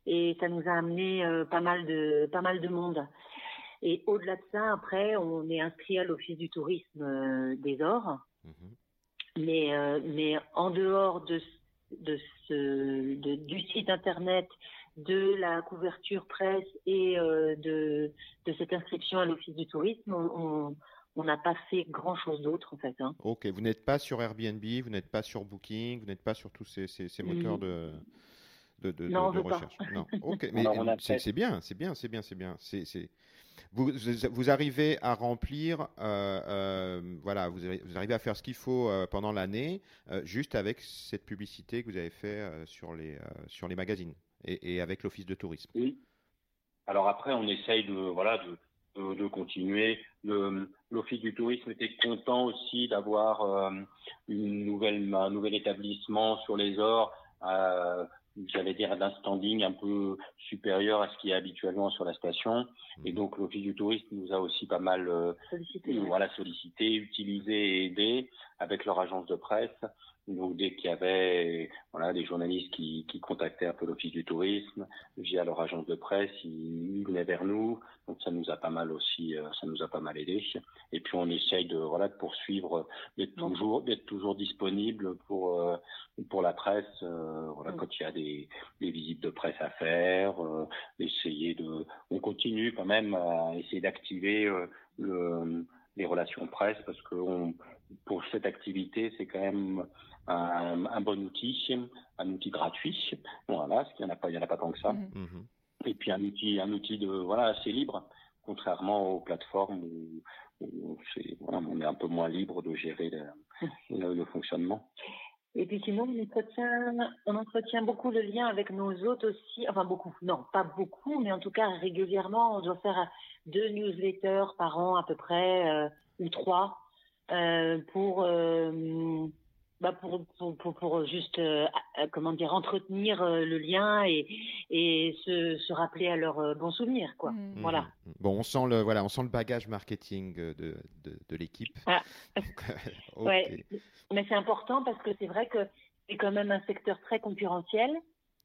et ça nous a amené euh, pas mal de pas mal de monde. Et au-delà de ça, après, on est inscrit à l'Office du tourisme euh, des Ors. Mhm. Mais, euh, mais en dehors de, de ce, de, du site internet, de la couverture presse et de, de cette inscription à l'Office du tourisme, on, on n'a pas fait grand chose d'autre en fait. Hein. Ok, vous n'êtes pas sur Airbnb, vous n'êtes pas sur Booking, vous n'êtes pas sur tous ces, ces, ces moteurs de, de, de, non, de, recherche. Non, ok, mais c'est bien, c'est bien, c'est bien, c'est bien. C'est vous, vous, arrivez à remplir, euh, euh, voilà, vous, vous, arrivez à faire ce qu'il faut euh, pendant l'année, juste avec cette publicité que vous avez fait sur les sur les magazines et, et avec l'office de tourisme. Oui. Alors après, on essaye de voilà de, de, continuer. L'office du tourisme était content aussi d'avoir une nouvelle un nouvel établissement sur les ors j'allais dire d'un standing un peu supérieur à ce qui est habituellement sur la station. Et mhm. donc l'Office du tourisme nous a aussi pas mal euh, sollicité, voilà, sollicité, utilisé et aidé avec leur agence de presse. Donc dès qu'il y avait voilà des journalistes qui, qui contactaient un peu l'office du tourisme via leur agence de presse, ils, venaient vers nous. Donc ça nous a pas mal aussi, euh, ça nous a pas mal aidé. Et puis on essaye de voilà de poursuivre, d'être toujours d'être toujours disponible pour euh, pour la presse. Euh, voilà quand il y a des, des visites de presse à faire, essayer de, on continue quand même à essayer d'activer le les relations presse parce que on, pour cette activité, c'est quand même un, bon outil, un outil gratuit. Voilà, parce qu'il n'y en a pas, il y en a pas tant que ça. Mhm. Mhm. Et puis un outil, un outil de voilà assez libre, contrairement aux plateformes où, on est un peu moins libre de gérer le, fonctionnement. Et puis sinon, on entretient, on entretient beaucoup le lien avec nos hôtes aussi. Enfin, beaucoup. Non, pas beaucoup, mais en tout cas, régulièrement, on doit faire deux newsletters par an à peu près, euh, ou trois, euh, pour euh, bah pour, pour, pour, pour, juste euh, comment dire entretenir euh, le lien et, et se, se rappeler à leurs bons souvenirs quoi mmh. voilà mmh. bon on sent le voilà on sent le bagage marketing de, de, de l'équipe ah. ouais mais c'est important parce que c'est vrai que c'est quand même un secteur très concurrentiel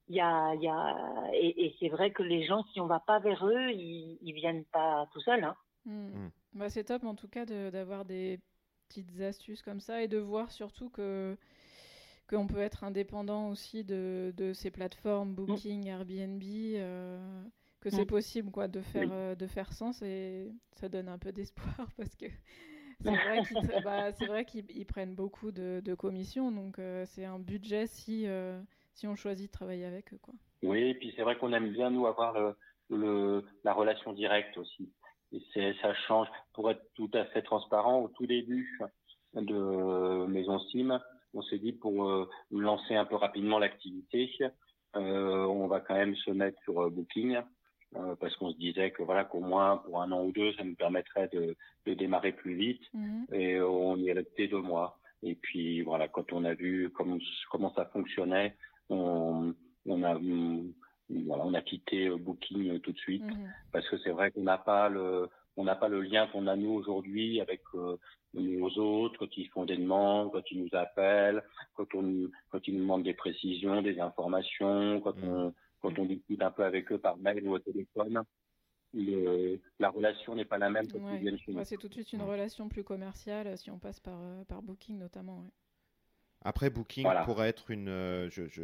il y a, il y a et, et c'est vrai que les gens si on va pas vers eux ils, ils viennent pas tout seuls hein. Mmh. Bah, c'est top en tout cas d'avoir des petites astuces comme ça et de voir surtout que qu'on peut être indépendant aussi de, de ces plateformes mm. Booking, Airbnb, euh, que c'est mm. possible quoi de faire euh, de faire sens et ça donne un peu d'espoir parce que c'est vrai qu'ils prennent beaucoup de, de commissions donc euh, c'est un budget si si on choisit de travailler avec eux quoi. Oui et puis c'est vrai qu'on aime bien nous avoir le, le, la relation directe aussi et ça change. Pour être tout à fait transparent, au tout début de Maison Sim, on s'est dit pour euh, lancer un peu rapidement l'activité, euh, on va quand même se mettre sur euh, Booking euh, parce qu'on se disait que voilà qu'au moins pour un an ou deux, ça nous permettrait de, de démarrer plus vite. Mhm. Et on y est resté deux mois. Et puis voilà, quand on a vu comment comment ça fonctionnait, on, on a voilà, on a quitté Booking tout de suite mhm. parce que c'est vrai qu'on n'a pas le on n'a pas le lien qu'on a nous aujourd'hui avec euh, nos autres qui font des demandes, quand ils nous appellent, quand on quand ils nous demandent des précisions, des informations, quand mm. on quand on discute un peu avec eux par mail ou au téléphone. la relation n'est pas la même quand ils viennent chez nous. c'est tout de suite une relation plus commerciale si on passe par, euh, par Booking notamment. Après, Booking pourrait être une. Euh, je, je,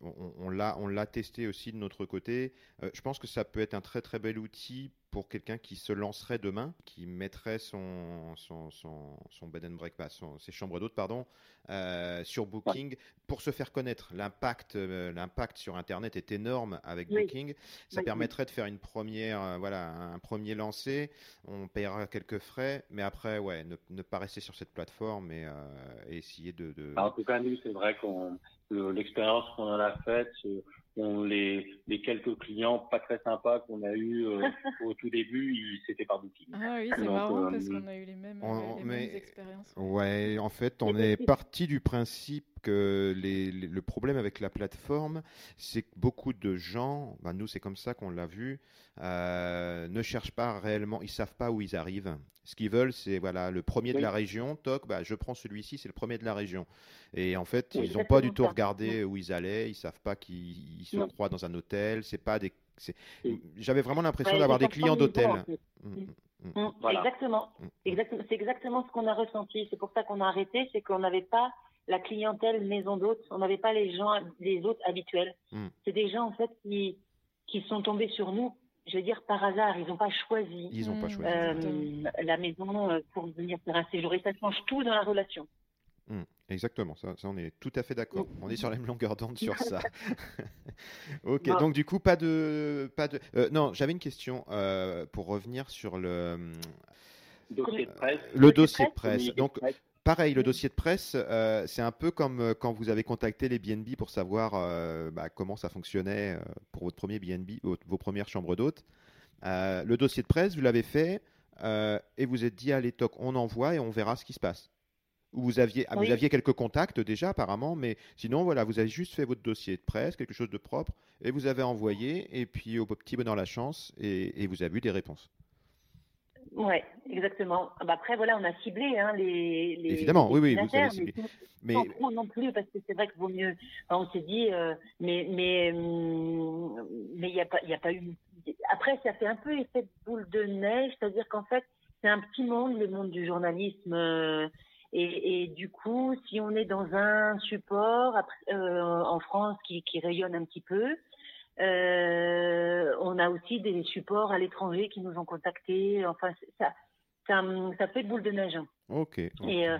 on, on l'a testé aussi de notre côté. je pense que ça peut être un très très bel outil pour quelqu'un qui se lancerait demain, qui mettrait son, son, son, son bed and breakfast, ses chambres d'hôtes, pardon, euh, sur Booking pour se faire connaître. L'impact, euh, l'impact sur Internet est énorme avec Booking. Ça permettrait de faire une première, euh, voilà, un premier lancé. On paiera quelques frais, mais après, ouais, ne, pas rester sur cette plateforme et, essayer de, de... En tout cas, nous, c'est vrai qu'on l'expérience qu'on en a faite on, les, les, quelques clients pas très sympas qu'on a eu euh, au tout début, c'était par booking. Ah oui, c'est marrant euh, parce qu'on a eu les mêmes, les mêmes expériences. Ouais, en fait, on est parti du principe que les, le problème avec la plateforme, c'est que beaucoup de gens, bah nous c'est comme ça qu'on l'a vu, euh, ne cherchent pas réellement, ils savent pas où ils arrivent. Ce qu'ils veulent, c'est voilà le premier de la région, toc, bah, je prends celui-ci, c'est le premier de la région. Et en fait, ils n'ont pas du tout regardé où ils allaient, ils savent pas qu'ils se croient dans un hôtel, c'est pas des j'avais vraiment l'impression d'avoir des clients d'hôtel. Mm, mm, mm. Exactement. Exactement. C'est exactement ce qu'on a ressenti. C'est pour ça qu'on a arrêté, c'est qu'on n'avait pas la clientèle maison d'hôtes. On n'avait pas les gens, les hôtes habituels. Hmm. C'est des gens en fait qui qui sont tombés sur nous. Je veux dire par hasard, ils n'ont pas choisi. Ils pas choisi. Euh, la maison euh, pour venir faire un séjour. Et ça change tout dans la relation. Hmm. exactement, ça, on est tout à fait d'accord. On est sur la même longueur d'onde sur ça. ok, donc du coup, pas de. Pas de euh, non, j'avais une question pour revenir sur le. Dossier de presse. Le dossier de presse. Donc, Pareil, le dossier de presse, euh, c'est un peu comme euh, quand vous avez contacté les BNB pour savoir euh, bah, comment ça fonctionnait pour votre premier BNB, vos premières chambres d'hôtes. le dossier de presse, vous l'avez fait et vous êtes dit, allez, toc, on envoie et on verra ce qui se passe. Vous aviez, ah, vous aviez quelques contacts déjà apparemment, mais sinon, voilà, vous avez juste fait votre dossier de presse, quelque chose de propre, et vous avez envoyé, et puis au petit bonheur la chance, et, et vous avez eu des réponses. Ouais, exactement. Ah bah, après, voilà, on a ciblé hein, les, les, Évidemment, oui, oui, vous avez ciblé. Mais, non plus, parce que c'est vrai qu'il vaut mieux. on s'est dit, euh, mais mais hum, mais il n'y a pas, a pas eu. Après, ça fait un peu effet de boule de neige, c'est-à-dire qu'en fait, c'est un petit monde, le monde du journalisme. Euh, et, et, du coup, si on est dans un support euh, en France qui, qui rayonne un petit peu, euh, on a aussi des supports à l'étranger qui nous ont contactés. Enfin, ça, ça, ça fait boule de neige. Ok. Et, euh,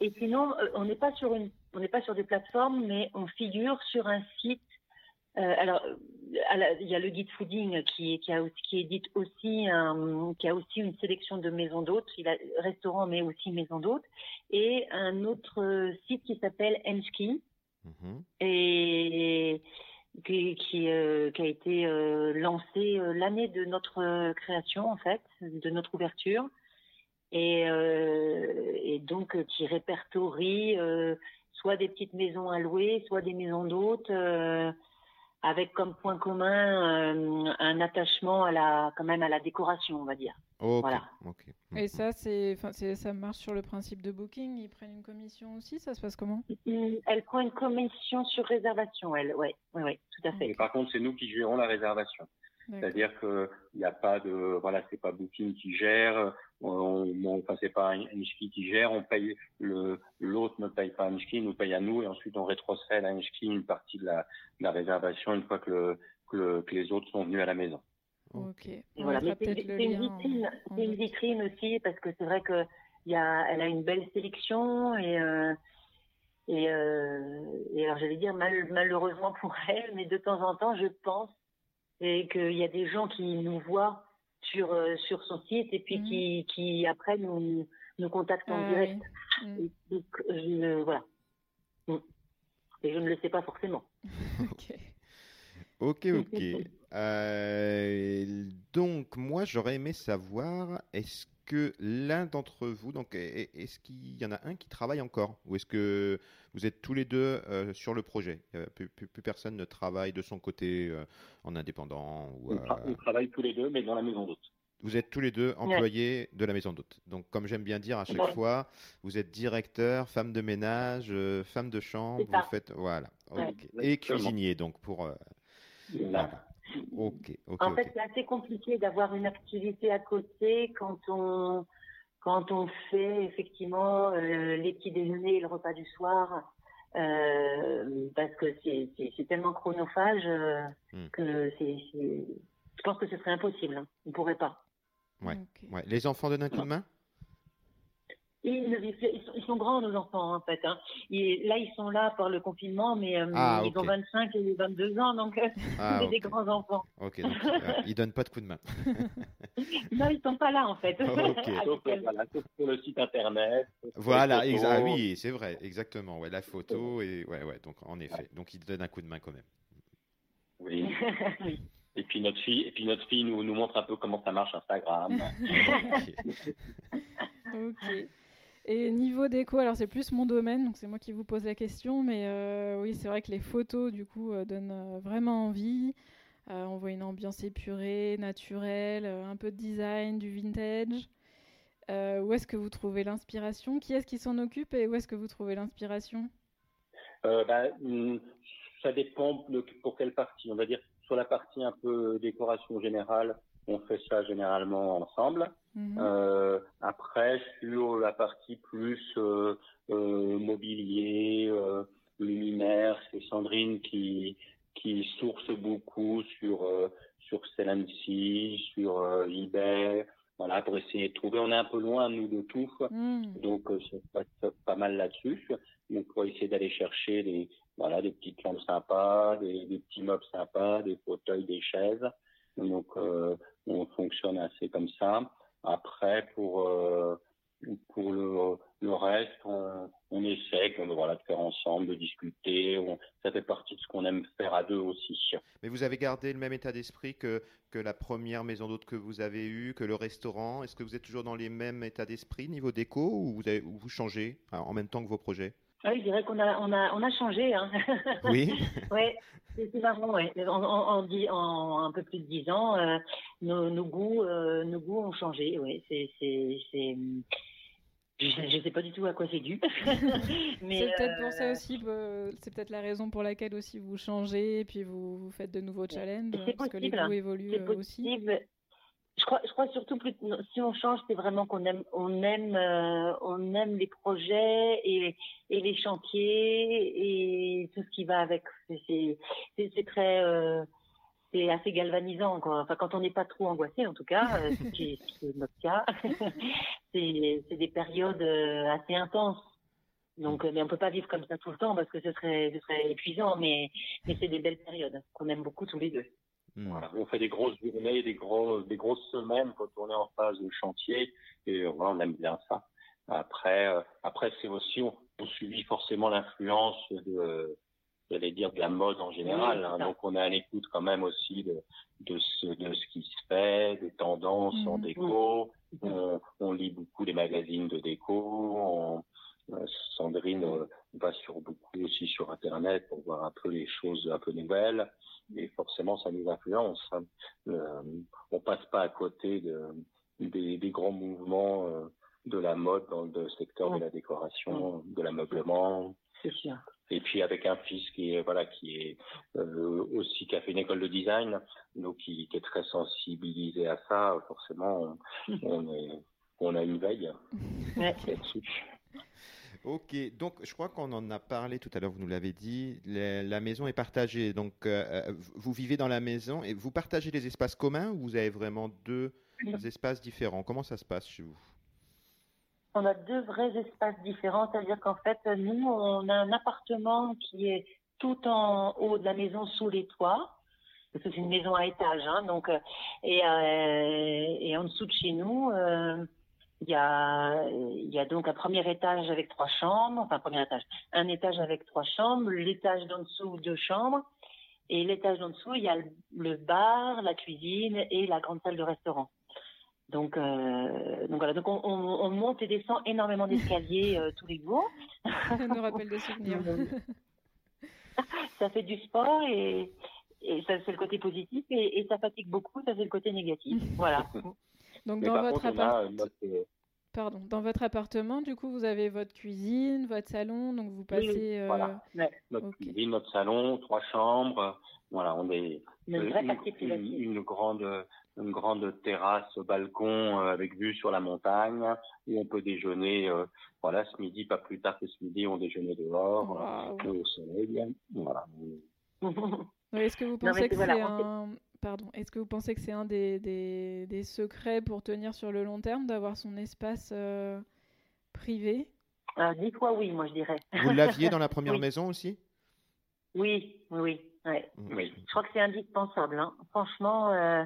et sinon, euh, on n'est pas sur une, on n'est pas sur des plateformes, mais on figure sur un site. alors, il y a le guide fooding qui, qui, a, qui édite aussi, un, qui a aussi une sélection de maisons d'hôtes. Il a restaurant, mais aussi maisons d'hôtes, et un autre site qui s'appelle Enski. Mhm. Et euh, qui, a été euh, lancé euh, l'année de notre création, en fait, de notre ouverture, et donc qui répertorie soit des petites maisons à louer, soit des maisons d'hôtes, avec comme point commun un attachement à la, quand même à la décoration, on va dire. Voilà. Et ça, c'est, ça marche sur le principe de booking. Ils prennent une commission aussi. Ça se passe comment? Mm, Elle prend une commission sur réservation, elle. Oui, ouais, ouais, tout à fait. Et par contre, c'est nous qui gérons la réservation. C'est-à-dire que il n'y a pas de, voilà, c'est pas Booking qui gère, on, on enfin c'est pas Inchki qui gère, on paye le, l'autre ne paye pas Inchki, nous paye à nous et ensuite on rétrocède à Inchki une partie de la, la réservation une fois que, le, que, que les autres sont venus à la maison. Ok. Voilà. c'est, une vitrine, c'est une vitrine aussi parce que c'est vrai que y a, elle a une belle sélection et euh, et, euh, et alors j'allais dire mal, malheureusement pour elle, mais de temps en temps je pense et qu'il y a des gens qui nous voient sur euh, sur son site et puis mhm. qui qui après nous nous contactent en ah direct. Mhm. donc je, voilà. Mm. Et je ne le sais pas forcément. ok. Ok, ok. donc, moi, j'aurais aimé savoir, est-ce que l'un d'entre vous, donc, est-ce qu'il y en a un qui travaille encore? Ou est-ce que vous êtes tous les deux sur le projet? Plus, personne ne travaille de son côté en indépendant ou, on, travaille tous les deux, mais dans la maison d'hôte. Vous êtes tous les deux employés de la maison d'hôte. Donc, comme j'aime bien dire à chaque fois, vous êtes directeur, femme de ménage, euh, femme de chambre, vous faites voilà, et cuisinier donc pour. Euh, ok. en fait, c'est assez compliqué d'avoir une activité à côté quand on quand on fait effectivement euh, les petits déjeuners et le repas du soir. parce que c'est tellement chronophage hmm. que c'est, je pense que ce serait impossible. Hein. On ne pourrait pas. Ouais. ouais. Les enfants donnent un coup de main? Ils, sont grands, nos enfants, en fait. Hein. là, ils sont là par le confinement, mais euh, ah, ils ont 25 et 22 ans, donc euh, ah, c'est des grands enfants. Ok, donc, euh, ils donnent pas de coup de main. non, ils sont pas là, en fait. Ok. voilà, sur le site internet. Voilà, ah, oui, c'est vrai, exactement. Ouais, la photo, et ouais, ouais, donc en effet. Donc, ils donnent un coup de main quand même. Oui. Et puis notre fille, et puis notre fille nous, nous montre un peu comment ça marche Instagram. ok. Et niveau déco, alors c'est plus mon domaine, donc c'est moi qui vous pose la question, mais euh, oui, c'est vrai que les photos du coup euh, donnent euh, vraiment envie. on voit une ambiance épurée, naturelle, un peu de design, du vintage. où est-ce que vous trouvez l'inspiration? Qui est-ce qui s'en occupe et où est-ce que vous trouvez l'inspiration? Bah, hmm, Ça dépend pour quelle partie. On va dire sur la partie un peu décoration générale, on fait ça généralement ensemble. Mhm. Euh, après, sur la partie plus euh, euh, mobilier, euh, luminaire, c'est Sandrine qui qui source beaucoup sur euh, sur sur euh, eBay, voilà, pour essayer de trouver. On est un peu loin nous de tout, mhm. donc c'est pas, pas mal là-dessus. Donc pour essayer d'aller chercher des voilà des petites lampes sympas, des, des petits meubles sympas, des fauteuils, des chaises. Donc on fonctionne assez comme ça. Après, pour euh, pour le, le reste, on, on essaie voilà, de faire ensemble, de discuter. ça fait partie de ce qu'on aime faire à deux aussi. Mais vous avez gardé le même état d'esprit que, que la première maison d'hôte que vous avez eue, que le restaurant. Est-ce que vous êtes toujours dans les mêmes états d'esprit niveau déco ou vous, changez en même temps que vos projets? Oui, je dirais qu'on a, on a, on a changé. Hein. Oui. ouais, c'est marrant. Ouais. En, en, en, un peu plus de dix ans, euh, nos, nos, goûts, euh, nos goûts ont changé. Ouais, c'est, c'est, c'est. Je ne sais pas du tout à quoi c'est dû. c'est peut-être pour ça euh, aussi, c'est peut-être la raison pour laquelle aussi vous changez et puis vous, vous faites de nouveaux challenges, parce que les goûts évoluent aussi je crois, je crois surtout plus si on change, c'est vraiment qu'on aime, on aime, euh, on aime les projets et, et les chantiers et tout ce qui va avec. C'est, c'est, très, euh, c'est assez galvanisant quoi. Enfin, quand on n'est pas trop angoissé, en tout cas, euh, c'est notre cas, c'est, c'est des périodes assez intenses. Donc, mais on peut pas vivre comme ça tout le temps parce que ce serait, ce serait épuisant. Mais, mais c'est des belles périodes qu'on aime beaucoup tous les deux. Hmm. On fait des grosses journées, des, gros, des grosses semaines quand on est en phase de chantier et voilà, on aime bien ça. Après, euh, après c'est aussi on, on subit forcément l'influence de, j'allais dire de la mode en général. Hein. donc on est à l'écoute quand même aussi de, de ce de ce qui se fait, des tendances en hmm. déco. On, on, lit beaucoup les magazines de déco. On, Sandrine euh, va sur beaucoup aussi sur Internet pour voir un peu les choses un peu nouvelles et forcément ça nous influence. Hein. Euh, on passe pas à côté de, des, des grands mouvements euh, de la mode dans le secteur de la décoration, de l'ameublement. C'est sûr. Et puis avec un fils qui est voilà qui est euh, aussi qui a fait une école de design, donc qui, qui est très sensibilisé à ça, forcément on, on est on a une veille là-dessus. Ok, donc je crois qu'on en a parlé tout à l'heure, vous nous l'avez dit, la maison est partagée. Donc euh, euh, vous vivez dans la maison et vous partagez les espaces communs ou vous avez vraiment deux espaces différents? Comment ça se passe chez vous? On a deux vrais espaces différents, c'est-à-dire qu'en fait, nous, on a un appartement qui est tout en haut de la maison sous les toits. C'est une maison à étage, hein, donc euh, et, et en dessous de chez nous, il y a, il y a donc un premier étage avec trois chambres, enfin premier étage, un étage avec trois chambres, l'étage d'en dessous deux chambres, Et l'étage en dessous, il y a le bar, la cuisine et la grande salle de restaurant. Donc, euh, donc voilà, donc on, on, monte et descend énormément d'escaliers euh, tous les jours. Ça nous rappelle des souvenirs. ça fait du sport et, et ça c'est le côté positif et, et, ça fatigue beaucoup, ça c'est le côté négatif. voilà. Donc dans votre appartement. Pardon. Dans votre appartement, du coup, vous avez votre cuisine, votre salon, donc vous passez. Euh... Voilà. Notre cuisine, notre salon, trois chambres. Voilà, on est une, une, une, grande, une grande terrasse balcon euh, avec vue sur la montagne où on peut déjeuner. Euh, voilà, ce midi, pas plus tard que ce midi, on déjeunait dehors wow. au soleil. Voilà. Est-ce que vous pensez que c'est un... Pardon. Est-ce que vous pensez que c'est un des, des, des, secrets pour tenir sur le long terme, d'avoir son espace euh, privé? Euh, Dix fois oui, moi je dirais. Vous l'aviez dans la première maison aussi? Oui, oui, oui. oui. Je crois que c'est indispensable. Hein. Franchement, euh,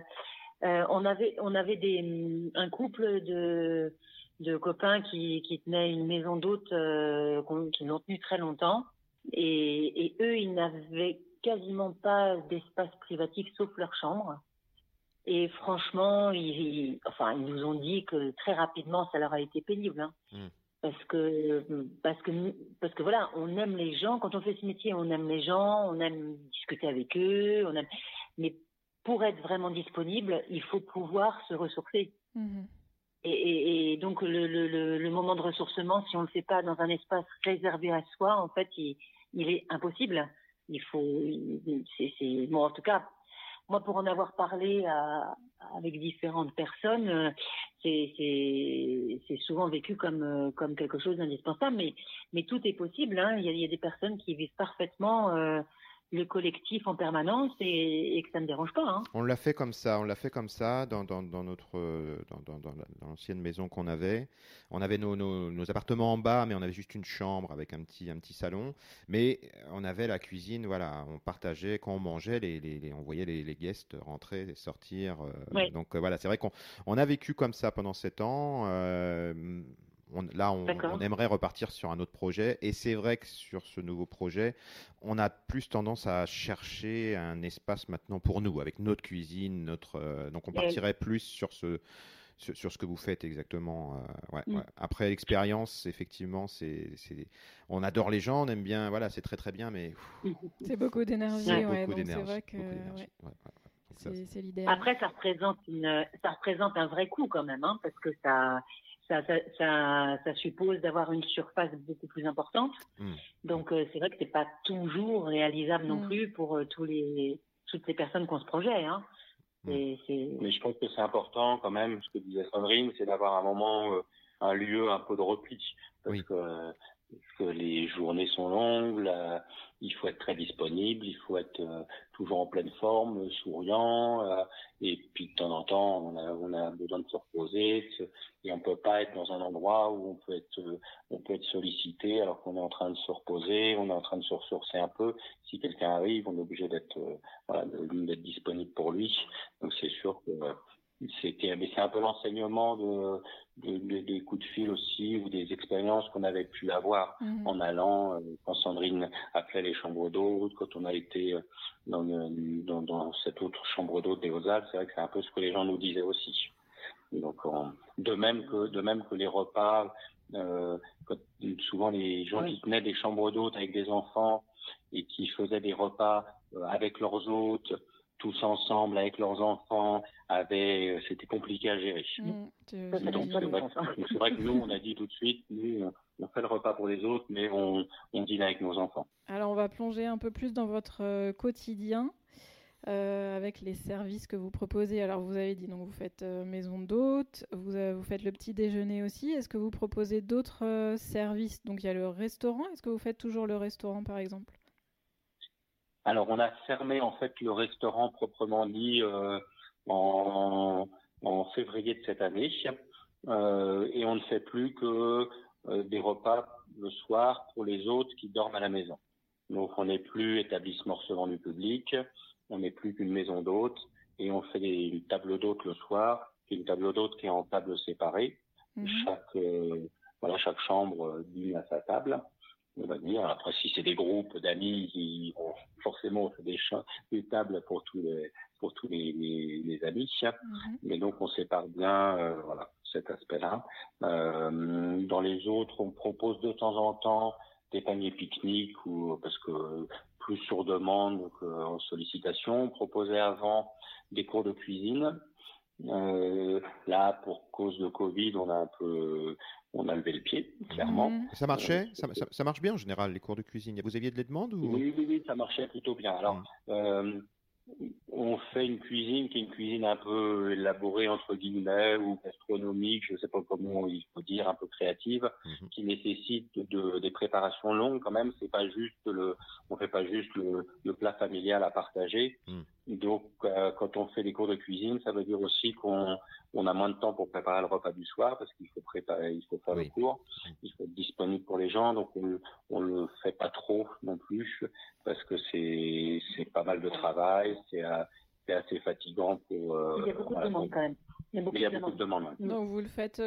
euh, on avait, on avait des, un couple de, de copains qui, qui tenaient une maison d'hôtes euh, qui l'ont tenu très longtemps. Et, et eux, ils n'avaient quasiment pas d'espace privatif sauf leur chambre. Et franchement, ils, enfin, ils nous ont dit que très rapidement, ça leur a été pénible. Hein. Mm. Parce que, parce que, parce que voilà, on aime les gens. Quand on fait ce métier, on aime les gens, on aime discuter avec eux, on aime. Mais pour être vraiment disponible, il faut pouvoir se ressourcer. Mm-hmm. Et, et, et, donc le, le, le, moment de ressourcement, si on ne le fait pas dans un espace réservé à soi, en fait, il, il est impossible il faut, c'est, bon, en tout cas, moi, pour en avoir parlé avec différentes personnes, euh, c'est, souvent vécu comme, euh, comme quelque chose d'indispensable, mais, mais tout est possible. Hein. Il, y a, il y a des personnes qui vivent parfaitement euh, le collectif en permanence et, et, que ça ne dérange pas. Hein. On l'a fait comme ça, on l'a fait comme ça dans, dans, dans notre dans, l'ancienne maison qu'on avait. On avait nos, nos, nos, appartements en bas, mais on avait juste une chambre avec un petit un petit salon. Mais on avait la cuisine, voilà, on partageait quand on mangeait, les, les, les on voyait les, les guests rentrer et sortir. Euh. Donc euh, voilà, c'est vrai qu'on on a vécu comme ça pendant sept ans. Euh, on, là, on, on, aimerait repartir sur un autre projet. Et c'est vrai que sur ce nouveau projet, on a plus tendance à chercher un espace maintenant pour nous, avec notre cuisine, notre. Euh, donc, on partirait plus sur ce. Sur, sur, ce que vous faites exactement. Euh, ouais, mm. ouais. Après l'expérience, effectivement, c'est, on adore les gens, on aime bien, voilà, c'est très très bien, mais c'est beaucoup d'énergie, ouais, c'est vrai que c'est, l'idéal. Après, ça représente une, ça représente un vrai coût quand même, hein, parce que ça, ça, ça, ça, ça suppose d'avoir une surface beaucoup plus importante. Mmh. Donc euh, c'est vrai que c'est pas toujours réalisable mmh. non plus pour euh, tous les toutes les personnes qui ont ce projet. Hein. Mmh. Mais je pense que c'est important quand même, ce que disait Sandrine, c'est d'avoir un moment, euh, un lieu un peu de repli. Parce oui. que que les journées sont longues, il faut être très disponible, il faut être euh, toujours en pleine forme, souriant, euh, et puis de temps en temps, on a, besoin de se reposer, et on peut pas être dans un endroit où on peut être, euh, on peut être sollicité alors qu'on est en train de se reposer, on est en train de se ressourcer un peu. Si quelqu'un arrive, on est obligé d'être, voilà, d'être disponible pour lui. Donc c'est sûr que c'était, mais c'est un peu l'enseignement de, de, de, des coups de fil aussi ou des expériences qu'on avait pu avoir mmh. en allant euh, quand Sandrine appelait les chambres d'eau, quand on a été euh, dans, dans, dans cette autre chambre d'eau des Hautes-Alpes, c'est vrai que c'est un peu ce que les gens nous disaient aussi. Donc, on, de même que de même que les repas, euh, quand, souvent les gens oui. qui tenaient des chambres d'hôtes avec des enfants et qui faisaient des repas euh, avec leurs hôtes tous ensemble avec leurs enfants, avaient, euh, c'était compliqué à gérer. Mmh, donc c'est vrai, vrai, que nous, on a dit tout de suite, nous, on fait le repas pour les autres, mais on, on dîne avec nos enfants. Alors on va plonger un peu plus dans votre euh, quotidien. Euh, avec les services que vous proposez. Alors vous avez dit donc vous faites euh, maison d'hôte, vous, euh, vous faites le petit déjeuner aussi. Est-ce que vous proposez d'autres euh, services? Donc il y a le restaurant. Est-ce que vous faites toujours le restaurant par exemple? Alors, on a fermé en fait le restaurant proprement dit euh, en, en, février de cette année, euh, et on ne fait plus que euh, des repas le soir pour les hôtes qui dorment à la maison. Donc, on n'est plus établissement recevant du public, on n'est plus qu'une maison d'hôtes, et on fait des, une table d'hôtes le soir, une table d'hôtes qui est en table séparée. Mmh. Chaque voilà, chaque chambre dîne à sa table. On va dire. Après, si c'est des groupes d'amis, forcément on fait des, des tables pour tous les pour tous les, les, amis. Mhm. Mais donc on sépare bien, euh, voilà, cet aspect-là. Euh, dans les autres, on propose de temps en temps des paniers pique-nique ou parce que plus sur demande qu'en sollicitation. On proposait avant des cours de cuisine. Euh, là, pour cause de Covid, on a un peu, on a levé le pied, clairement. Ça marchait ça, ça, marche bien en général, les cours de cuisine. Vous aviez de la demande ou... oui, oui, oui, ça marchait plutôt bien. Alors, euh, on fait une cuisine qui est une cuisine un peu élaborée entre guillemets ou gastronomique, je ne sais pas comment il faut dire, un peu créative, mhm. qui nécessite de, des préparations longues quand même. C'est pas juste le, on fait pas juste le, plat familial à partager. Donc, euh, quand on fait des cours de cuisine, ça veut dire aussi qu'on on a moins de temps pour préparer le repas du soir parce qu'il faut préparer, il faut faire le cours, il faut être disponible pour les gens. Donc, on, on le fait pas trop non plus parce que c'est c'est pas mal de travail, c'est euh, c'est assez fatigant pour. Euh, il y a beaucoup de demandes quand même. Il y a beaucoup, il y a de, beaucoup demandes. de, demandes. Donc vous le faites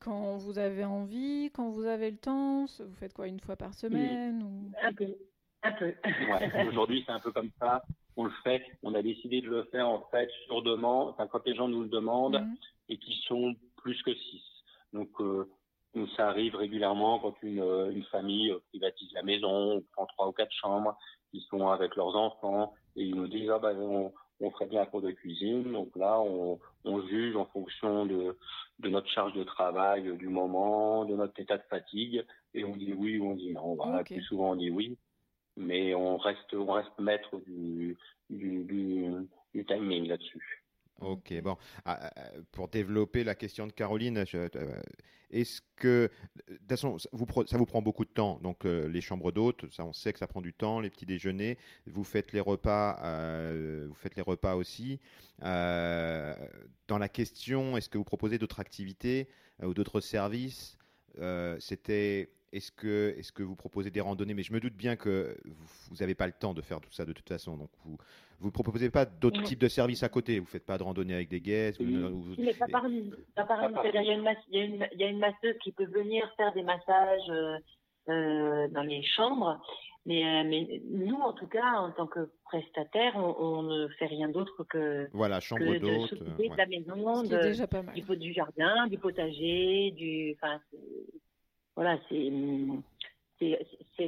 quand vous avez envie, quand vous avez le temps. Vous faites quoi une fois par semaine ou... Un peu. Un peu. Ouais, Aujourd'hui, c'est un peu comme ça on le fait. On a décidé de le faire en fait sur demande, enfin, quand les gens nous le demandent mhm. et qui sont plus que six. Donc euh, ça arrive régulièrement quand une, euh, une famille euh, privatise la maison, on prend trois ou quatre chambres, ils sont avec leurs enfants et ils nous disent ah ben on, on ferait bien un cours de cuisine. Donc là on, on juge en fonction de, de notre charge de travail, du moment, de notre état de fatigue et on dit oui ou on dit non. Voilà, Plus souvent on dit oui mais on reste, on reste maître du, timing là-dessus. Ok, bon. Ah, ah, pour développer la question de Caroline, euh, est-ce que, de toute façon, ça vous prend beaucoup de temps, donc euh, les chambres d'hôtes, on sait que ça prend du temps, les petits déjeuners, vous faites les repas, euh, vous faites les repas aussi. dans la question, est-ce que vous proposez d'autres activités ou d'autres services C'était est-ce que, est que vous proposez des randonnées? Mais je me doute bien que vous n'avez pas le temps de faire tout ça de toute façon. Donc vous ne proposez pas d'autres types de services à côté. Vous ne faites pas de randonnée avec des guests. Oui, mais pas par nous. Il y, a une masseuse qui peut venir faire des massages euh, euh, dans les chambres. Mais, euh, mais, nous, en tout cas, en tant que prestataire, on, ne fait rien d'autre que, voilà, chambre d'hôte, de la maison, Du, du jardin, du potager, du, enfin, voilà, c'est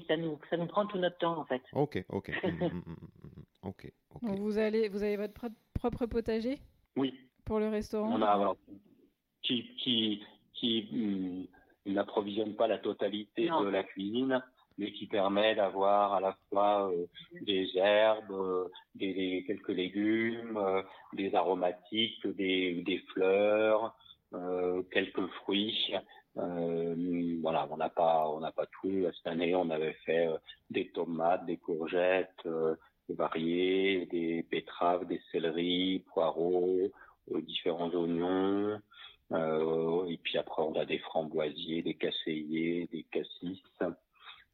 ça nous ça nous prend tout notre temps en fait. Ok, ok, mm, mm, mm, ok. Donc vous allez vous avez votre propre potager Oui. Pour le restaurant? On a alors, qui qui qui n'approvisionne pas la totalité de la cuisine, mais qui permet d'avoir à la fois euh, des herbes, euh, des, quelques légumes, euh, des aromatiques, des, des fleurs, quelques fruits. Euh, voilà, on n'a pas, on n'a pas tout. Cette année, on avait fait euh, des tomates, des courgettes euh, variées, des betteraves, des céleris, poireaux, différents oignons. et puis après, on a des framboisiers, des casseillers, des cassis.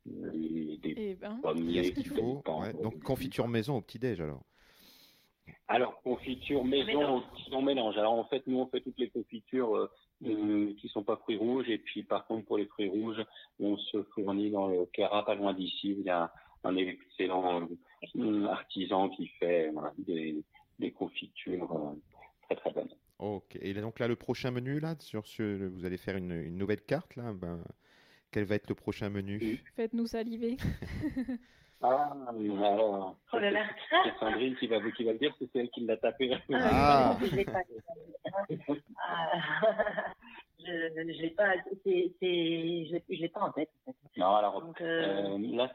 des eh ben, pommiers. faut? Donc confiture maison au petit déj alors. Alors confiture maison, on mélange. Alors en fait, nous on fait toutes les confitures euh, qui sont pas fruits rouges. Et puis, par contre, pour les fruits rouges, on se fournit dans le Kera, pas loin d'ici. Il y a un excellent euh, artisan qui fait des, des, confitures euh, très très bonnes. Ok. Et donc là, le prochain menu là, sur ce, vous allez faire une, une nouvelle carte là. Ben, quel va être le prochain menu? Faites-nous saliver. Ah, alors, oh là là. c'est Sandrine qui va, qui va le dire, c'est elle qui l'a tapé. Ah. Je l'ai pas. je ne l'ai pas, je, l'ai pas en tête. En fait. Non, alors Donc, euh... Euh, là,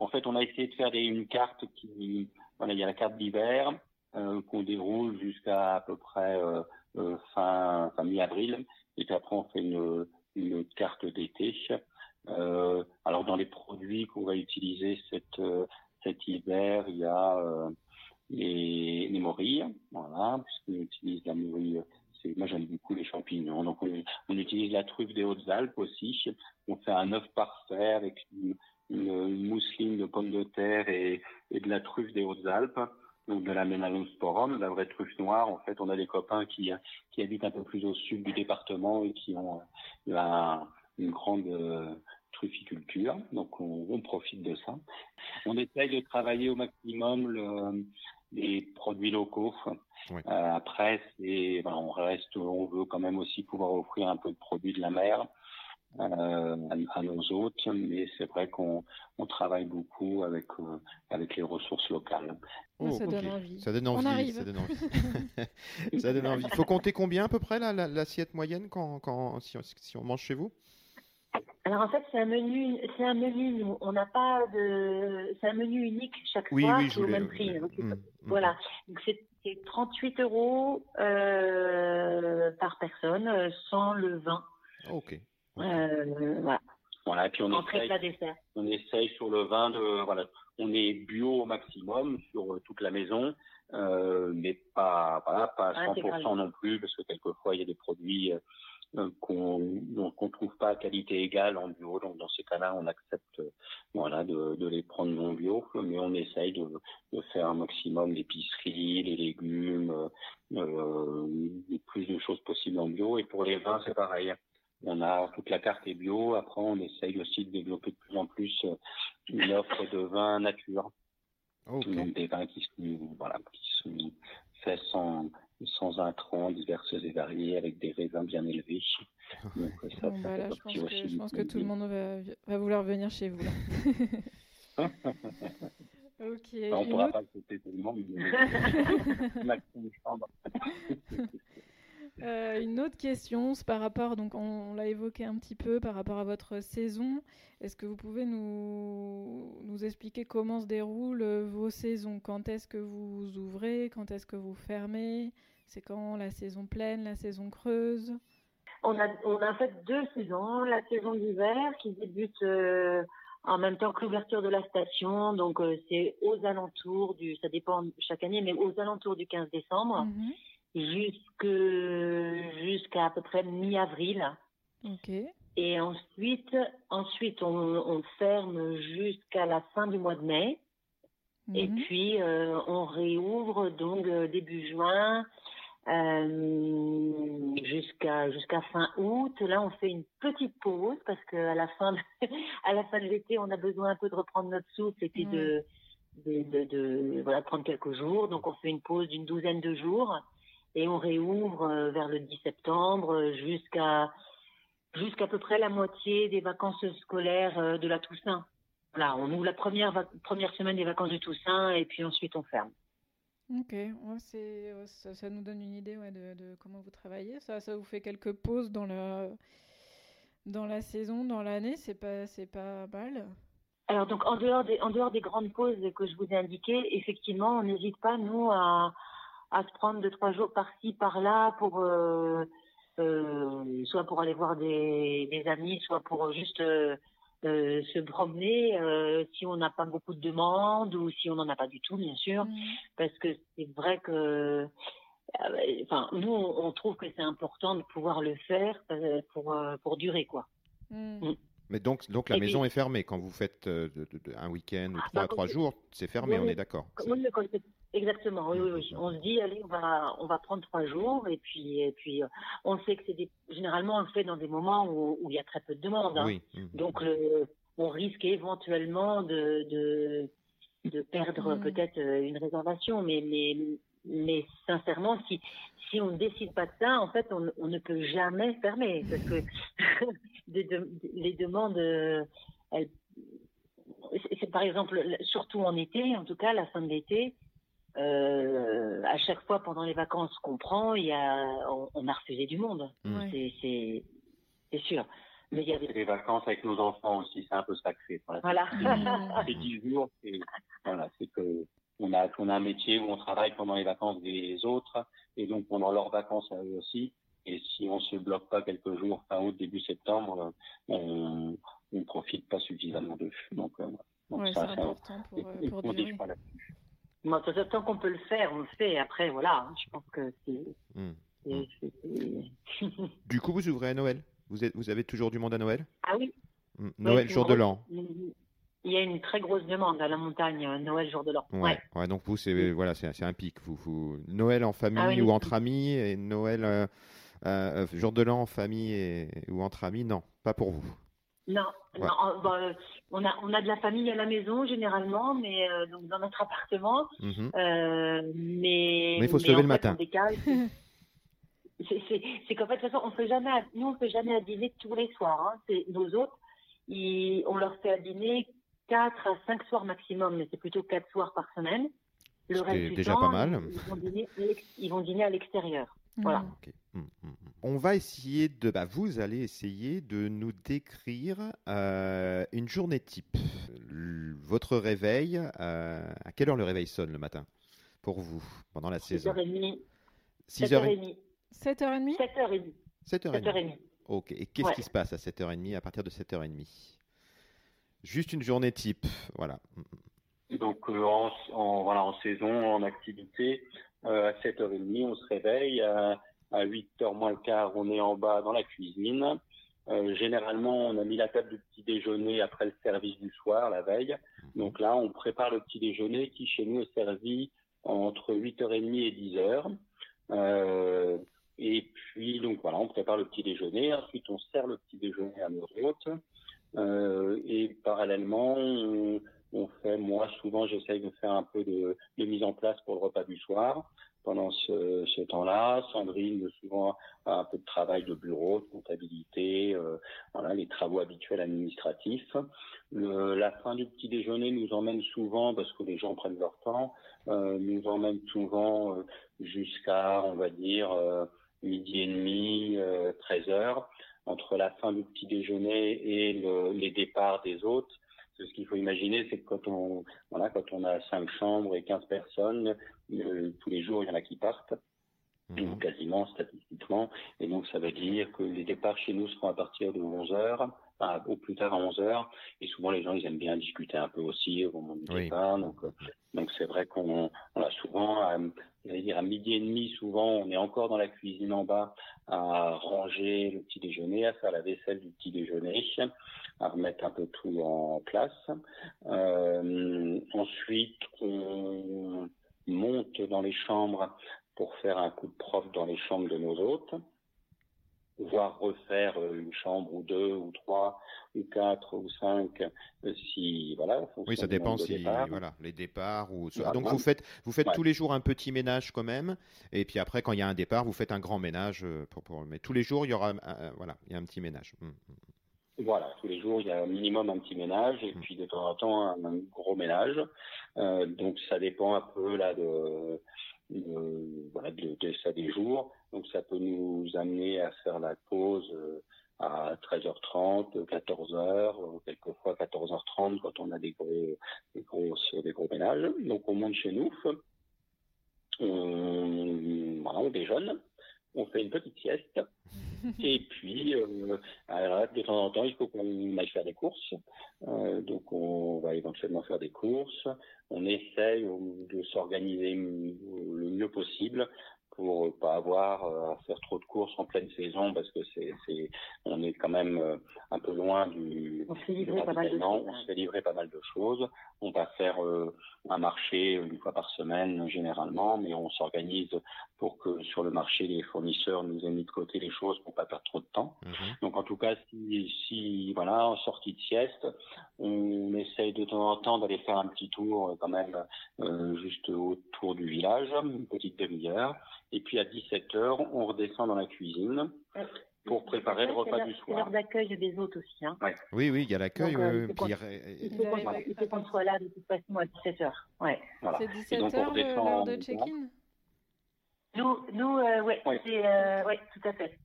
en fait, on a essayé de faire des, une carte qui, voilà, il y a la carte d'hiver euh, qu'on déroule jusqu'à à peu près euh, euh, fin, fin mi-avril, et puis après on fait une, une carte d'été. Euh, alors dans les produits qu'on va utiliser cette, euh, cet hiver, il y a euh, les, les morilles, voilà, puisqu'on utilise la morille. Moi j'aime beaucoup les champignons, donc on, on, utilise la truffe des Hautes-Alpes aussi. On fait un œuf parfait avec une, mousseline de pommes de terre et, de la truffe des Hautes-Alpes donc de la Menalosporum, la vraie truffe noire. En fait, on a des copains qui, habitent un peu plus au sud du département et qui ont une grande fruiticulture, donc on, profite de ça. On essaye de travailler au maximum le, les produits locaux. Euh, après, c'est, on reste, on veut quand même aussi pouvoir offrir un peu de produits de la mer. Euh, à, nos hôtes, mais c'est vrai qu'on on travaille beaucoup avec euh, avec les ressources locales. Oh, ça, donne envie. ça donne envie. Ça donne envie. ça donne envie. Il faut compter combien à peu près l'assiette moyenne quand, quand si, si, on mange chez vous? Alors en fait c'est un menu, c'est un menu. on n'a pas de, c'est un menu unique chaque oui, fois, oui, je au même prix. Mmh, mmh. voilà, donc c'est 38 euros euh, par personne sans le vin. Ok. Euh, voilà. Voilà, et puis on essaye, on essaye sur le vin de, voilà, on est bio au maximum sur toute la maison, euh, mais pas, voilà, pas à 100% non plus, parce que quelquefois il y a des produits euh, qu'on ne trouve pas à qualité égale en bio. Donc dans ces cas-là, on accepte voilà, de, de, les prendre non bio, mais on essaye de, de faire un maximum l'épicerie, les légumes, euh, le plus de choses possibles en bio. Et pour les vins, c'est pareil. On a toute la carte est bio. Après, on essaye aussi de développer de plus en plus euh, une offre de vins nature. Donc des vins qui sont, voilà, qui sont faits sans, sans intrants divers et variés, avec des raisins bien élevés. Donc, ça, bah je, pense que, je pense que tout le monde va, va vouloir venir chez vous. Là. ok. on ne pourra pas le tout le monde, mais Euh, une autre question, c'est par rapport, donc on, l'a évoqué un petit peu, par rapport à votre saison. Est-ce que vous pouvez nous, nous expliquer comment se déroulent vos saisons? Quand est-ce que vous ouvrez? Quand est-ce que vous fermez? C'est quand la saison pleine, la saison creuse? On a, on a en fait deux saisons. La saison d'hiver qui débute euh, en même temps que l'ouverture de la station. Donc euh, c'est aux alentours du, ça dépend chaque année, mais aux alentours du 15 décembre. Mhm jusqu'à à peu près mi-avril. Et ensuite, ensuite on, on ferme jusqu'à la fin du mois de mai. Et mhm. puis euh, on réouvre donc début juin euh, jusqu'à jusqu'à fin août. Là, on fait une petite pause parce que à la fin de, à la fin de l'été, on a besoin un peu de reprendre notre souffle et puis de, de, de, de, voilà prendre quelques jours. Donc on fait une pause d'une douzaine de jours et on réouvre euh, vers le 10 septembre euh, jusqu'à jusqu'à peu près la moitié des vacances scolaires de la Toussaint. Voilà, on ouvre la première première semaine des vacances de Toussaint et puis ensuite on ferme. Ok, ouais, c'est, ça, nous donne une idée de, comment vous travaillez. Ça, ça vous fait quelques pauses dans la, dans la saison, dans l'année, c'est pas, pas mal. Alors donc en dehors des, en dehors des grandes pauses que je vous ai indiquées, effectivement, on n'hésite pas nous à, à se prendre deux trois jours par-ci par-là pour euh, euh, soit pour aller voir des, des amis, soit pour juste euh, euh se promener euh, si on n'a pas beaucoup de demandes ou si on n'en a pas du tout, bien sûr, mmh. parce que c'est vrai que euh, enfin nous on, trouve que c'est important de pouvoir le faire pour pour durer quoi. Mmh. Mmh. Mais donc, donc la maison est fermée quand vous faites un week-end ou ah, trois, bah, trois jours, c'est fermé, on est d'accord. Exactement, oui, oui, oui. On se dit, allez, on va, on va prendre trois jours, et puis, et puis, euh, on sait que c'est des, généralement, on le fait dans des moments où, où il y a très peu de demandes. Hein. Donc, le, on risque éventuellement de, de, de perdre mhm. peut-être euh, une réservation, mais, mais, mais sincèrement, si, si on ne décide pas de ça, en fait, on, on ne peut jamais fermer, parce que les demandes, euh, elles, c'est par exemple, surtout en été, en tout cas, la fin de l'été, euh, à chaque fois pendant les vacances qu'on prend, il y a, on, a refusé du monde. Mm. C'est, c'est sûr. Mais il y a des... vacances avec nos enfants aussi, c'est un peu sacré. Voilà. C'est dix jours, c'est, voilà, c'est que on a, on a un métier où on travaille pendant les vacances des autres, et donc pendant leurs vacances à eux aussi. Et si on se bloque pas quelques jours fin août, début septembre, on ne profite pas suffisamment d'eux. Donc, euh, donc ça, c'est important pour, euh, pour durer. Moi, tant qu'on peut le faire, on le fait. Après, voilà, hein, je pense que c'est. Hmm. Hmm. du coup, vous ouvrez à Noël? Vous, êtes, vous avez toujours du monde à Noël? Ah oui. Hmm. Noël, jour de l'an. Il y a une très grosse demande à la montagne, euh, Noël, jour de l'an. Ouais. ouais. donc vous, c'est voilà, c'est un pic. Vous, vous, Noël en famille ah ou entre amis et Noël euh, euh, jour de l'an en famille et, ou entre amis, non, pas pour vous. Non, non bah, on, a, on a de la famille à la maison généralement, mais donc dans notre appartement. Mhm. mais il faut se lever le matin. c'est qu'en fait, de toute façon, on fait jamais, nous, on fait jamais à dîner tous les soirs. Hein. C'est nos autres, on leur fait à dîner 4 à 5 soirs maximum, mais c'est plutôt 4 soirs par semaine. Le reste du déjà pas mal. Ils vont dîner, à l'extérieur. Voilà. Mmh. Mmh, mmh, on va essayer de. Bah, vous allez essayer de nous décrire euh, une journée type. Votre réveil, euh, à quelle heure le réveil sonne le matin pour vous pendant la saison? 6h30. 6h30. 7h30 7h30. 7h30. Ok. Et qu'est-ce qui se passe à 7h30 à partir de 7h30 Juste une journée type, voilà. Donc euh, en, voilà, en saison, en activité, à 7h30, on se réveille. À, 8h moins le quart, on est en bas dans la cuisine. Euh, généralement, on a mis la table du petit déjeuner après le service du soir, la veille. Mhm. Donc là, on prépare le petit déjeuner qui, chez nous, est servi entre 8h30 et 10h. Euh, et puis, donc voilà, on prépare le petit déjeuner. Ensuite, on sert le petit déjeuner à nos hôtes. Euh, et parallèlement, on, fait, moi souvent, j'essaye de faire un peu de, mise en place pour le repas du soir. Pendant ce, temps-là, Sandrine souvent a un peu de travail de bureau, de comptabilité, euh, voilà les travaux habituels administratifs. La fin du petit déjeuner nous emmène souvent, parce que les gens prennent leur temps, euh, nous emmène souvent euh, jusqu'à, on va dire, euh, midi et demi, 13 heures entre la fin du petit déjeuner et le, les départs des hôtes. Ce qu'il faut imaginer, c'est que quand on, voilà, quand on a cinq chambres et 15 personnes, euh, tous les jours, il y en a qui partent, mmh. quasiment statistiquement. Et donc, ça veut dire que les départs chez nous seront à partir de 11 heures, enfin, au plus tard à 11 heures. Et souvent, les gens, ils aiment bien discuter un peu aussi au moment du départ. Donc, euh, donc c'est vrai qu'on on a souvent dire à midi et demi, souvent, on est encore dans la cuisine en bas à ranger le petit déjeuner, à faire la vaisselle du petit déjeuner, à remettre un peu tout en place. Euh, ensuite, on monte dans les chambres pour faire un coup de prof dans les chambres de nos hôtes voire refaire euh, une chambre ou deux ou trois ou quatre ou cinq euh, si voilà oui ça dépend si voilà les départs ou donc vous faites vous faites tous les jours un petit ménage quand même et puis après quand il y a un départ vous faites un grand ménage pour, pour... mais tous les jours il y aura voilà il y a un petit ménage hum, hum. Voilà, tous les jours, il y a un minimum un petit ménage et hum. puis de temps en temps un, gros ménage. donc ça dépend un peu là de, de voilà de, de, ça des jours. Donc ça peut nous amener à faire la pause euh, à 13h30, 14h, quelquefois 14h30 quand on a des gros, des gros, des gros ménages. Donc on monte chez nous, on, voilà, on déjeune, on fait une petite sieste. Et puis, euh, de temps en temps, il faut qu'on aille faire des courses. Euh, donc, on va éventuellement faire des courses. On essaye de s'organiser le mieux possible pour pas avoir euh, à faire trop de courses en pleine saison parce que c'est c'est on est quand même euh, un peu loin du on se fait livrer pas mal de choses. on se fait livrer pas mal de choses on va faire euh, un marché une fois par semaine généralement mais on s'organise pour que sur le marché les fournisseurs nous aient mis de côté les choses pour pas perdre trop de temps mhm. donc en tout cas si si voilà en sortie de sieste on essaye de temps en temps d'aller faire un petit tour quand même juste autour du village une petite demi-heure et puis à 17h, on redescend dans la cuisine pour préparer le repas du soir. C'est l'heure d'accueil des hôtes aussi. Hein. Oui, oui, il y a l'accueil. Euh, il faut qu'on soit là de toute façon à 17h. Ouais. Voilà. C'est 17h l'heure de check-in? Nous, nous euh, ouais, c'est euh, ouais, tout à fait.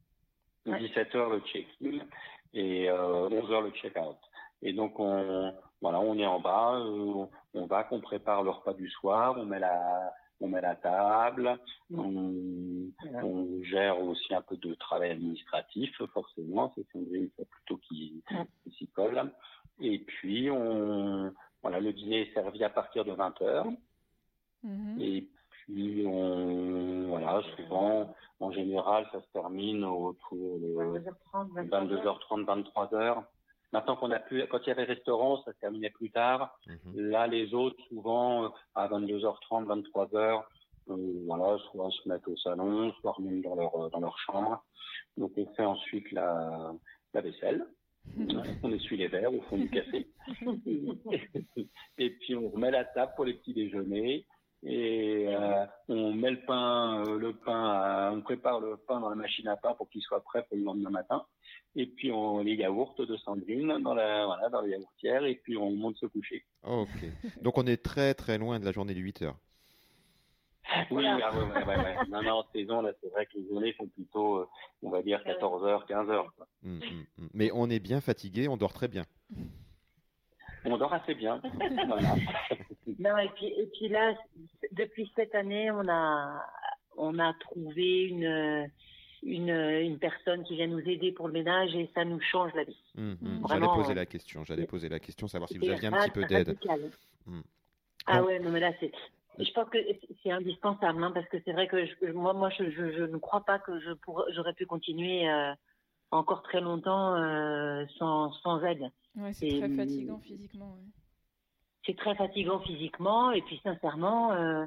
17h le check-in et 11h le check-out. Et donc on voilà, on est en bas, on va qu'on prépare le repas du soir, on met la on met la table, on, on, gère aussi un peu de travail administratif, forcément, c'est Sandrine plutôt qui, qui s'y colle. Et puis, on, voilà, le dîner est servi à partir de 20h. Mm-hmm. Et puis, on, voilà, souvent, en général, ça se termine autour de 22h30, 23h. Maintenant qu'on a plus, quand il y avait restaurant, ça se terminait plus tard. Mhm. Là, les autres, souvent, euh, à 22h30, 23h, euh, voilà, soit se mettent au salon, soit remontent dans leur, euh, dans leur chambre. Donc, on fait ensuite la, la vaisselle. on essuie les verres au fond du café. et puis on remet la table pour les petits déjeuners. Et euh, on met le pain, le pain, on prépare le pain dans la machine à pain pour qu'il soit prêt pour le lendemain matin. Et puis on les yaourts de Sandrine dans la voilà dans la yaourtière et puis on monte se coucher. Ok. Donc on est très très loin de la journée de 8 heures. Oui, ah, ouais, ouais, ouais, Non, non, en saison, là, c'est vrai que les journées sont plutôt, euh, on va dire, 14 heures, 15 heures. Hum, hum, hum. Mais on est bien fatigué, on dort très bien. On dort assez bien. voilà. Non, et puis, et puis là, depuis cette année, on a, on a trouvé une, une, une personne qui vient nous aider pour le ménage et ça nous change la vie. J'allais poser la question, j'allais poser la question, savoir si vous aviez un petit peu d'aide. Ah ouais, non mais là c'est, je pense que c'est indispensable, hein, parce que c'est vrai que je, moi, moi, je, je, je, ne crois pas que je pourrais, j'aurais pu continuer euh, encore très longtemps euh, sans, sans aide. Ouais, c'est très fatigant physiquement. Ouais. C'est très fatigant physiquement, et puis sincèrement, euh,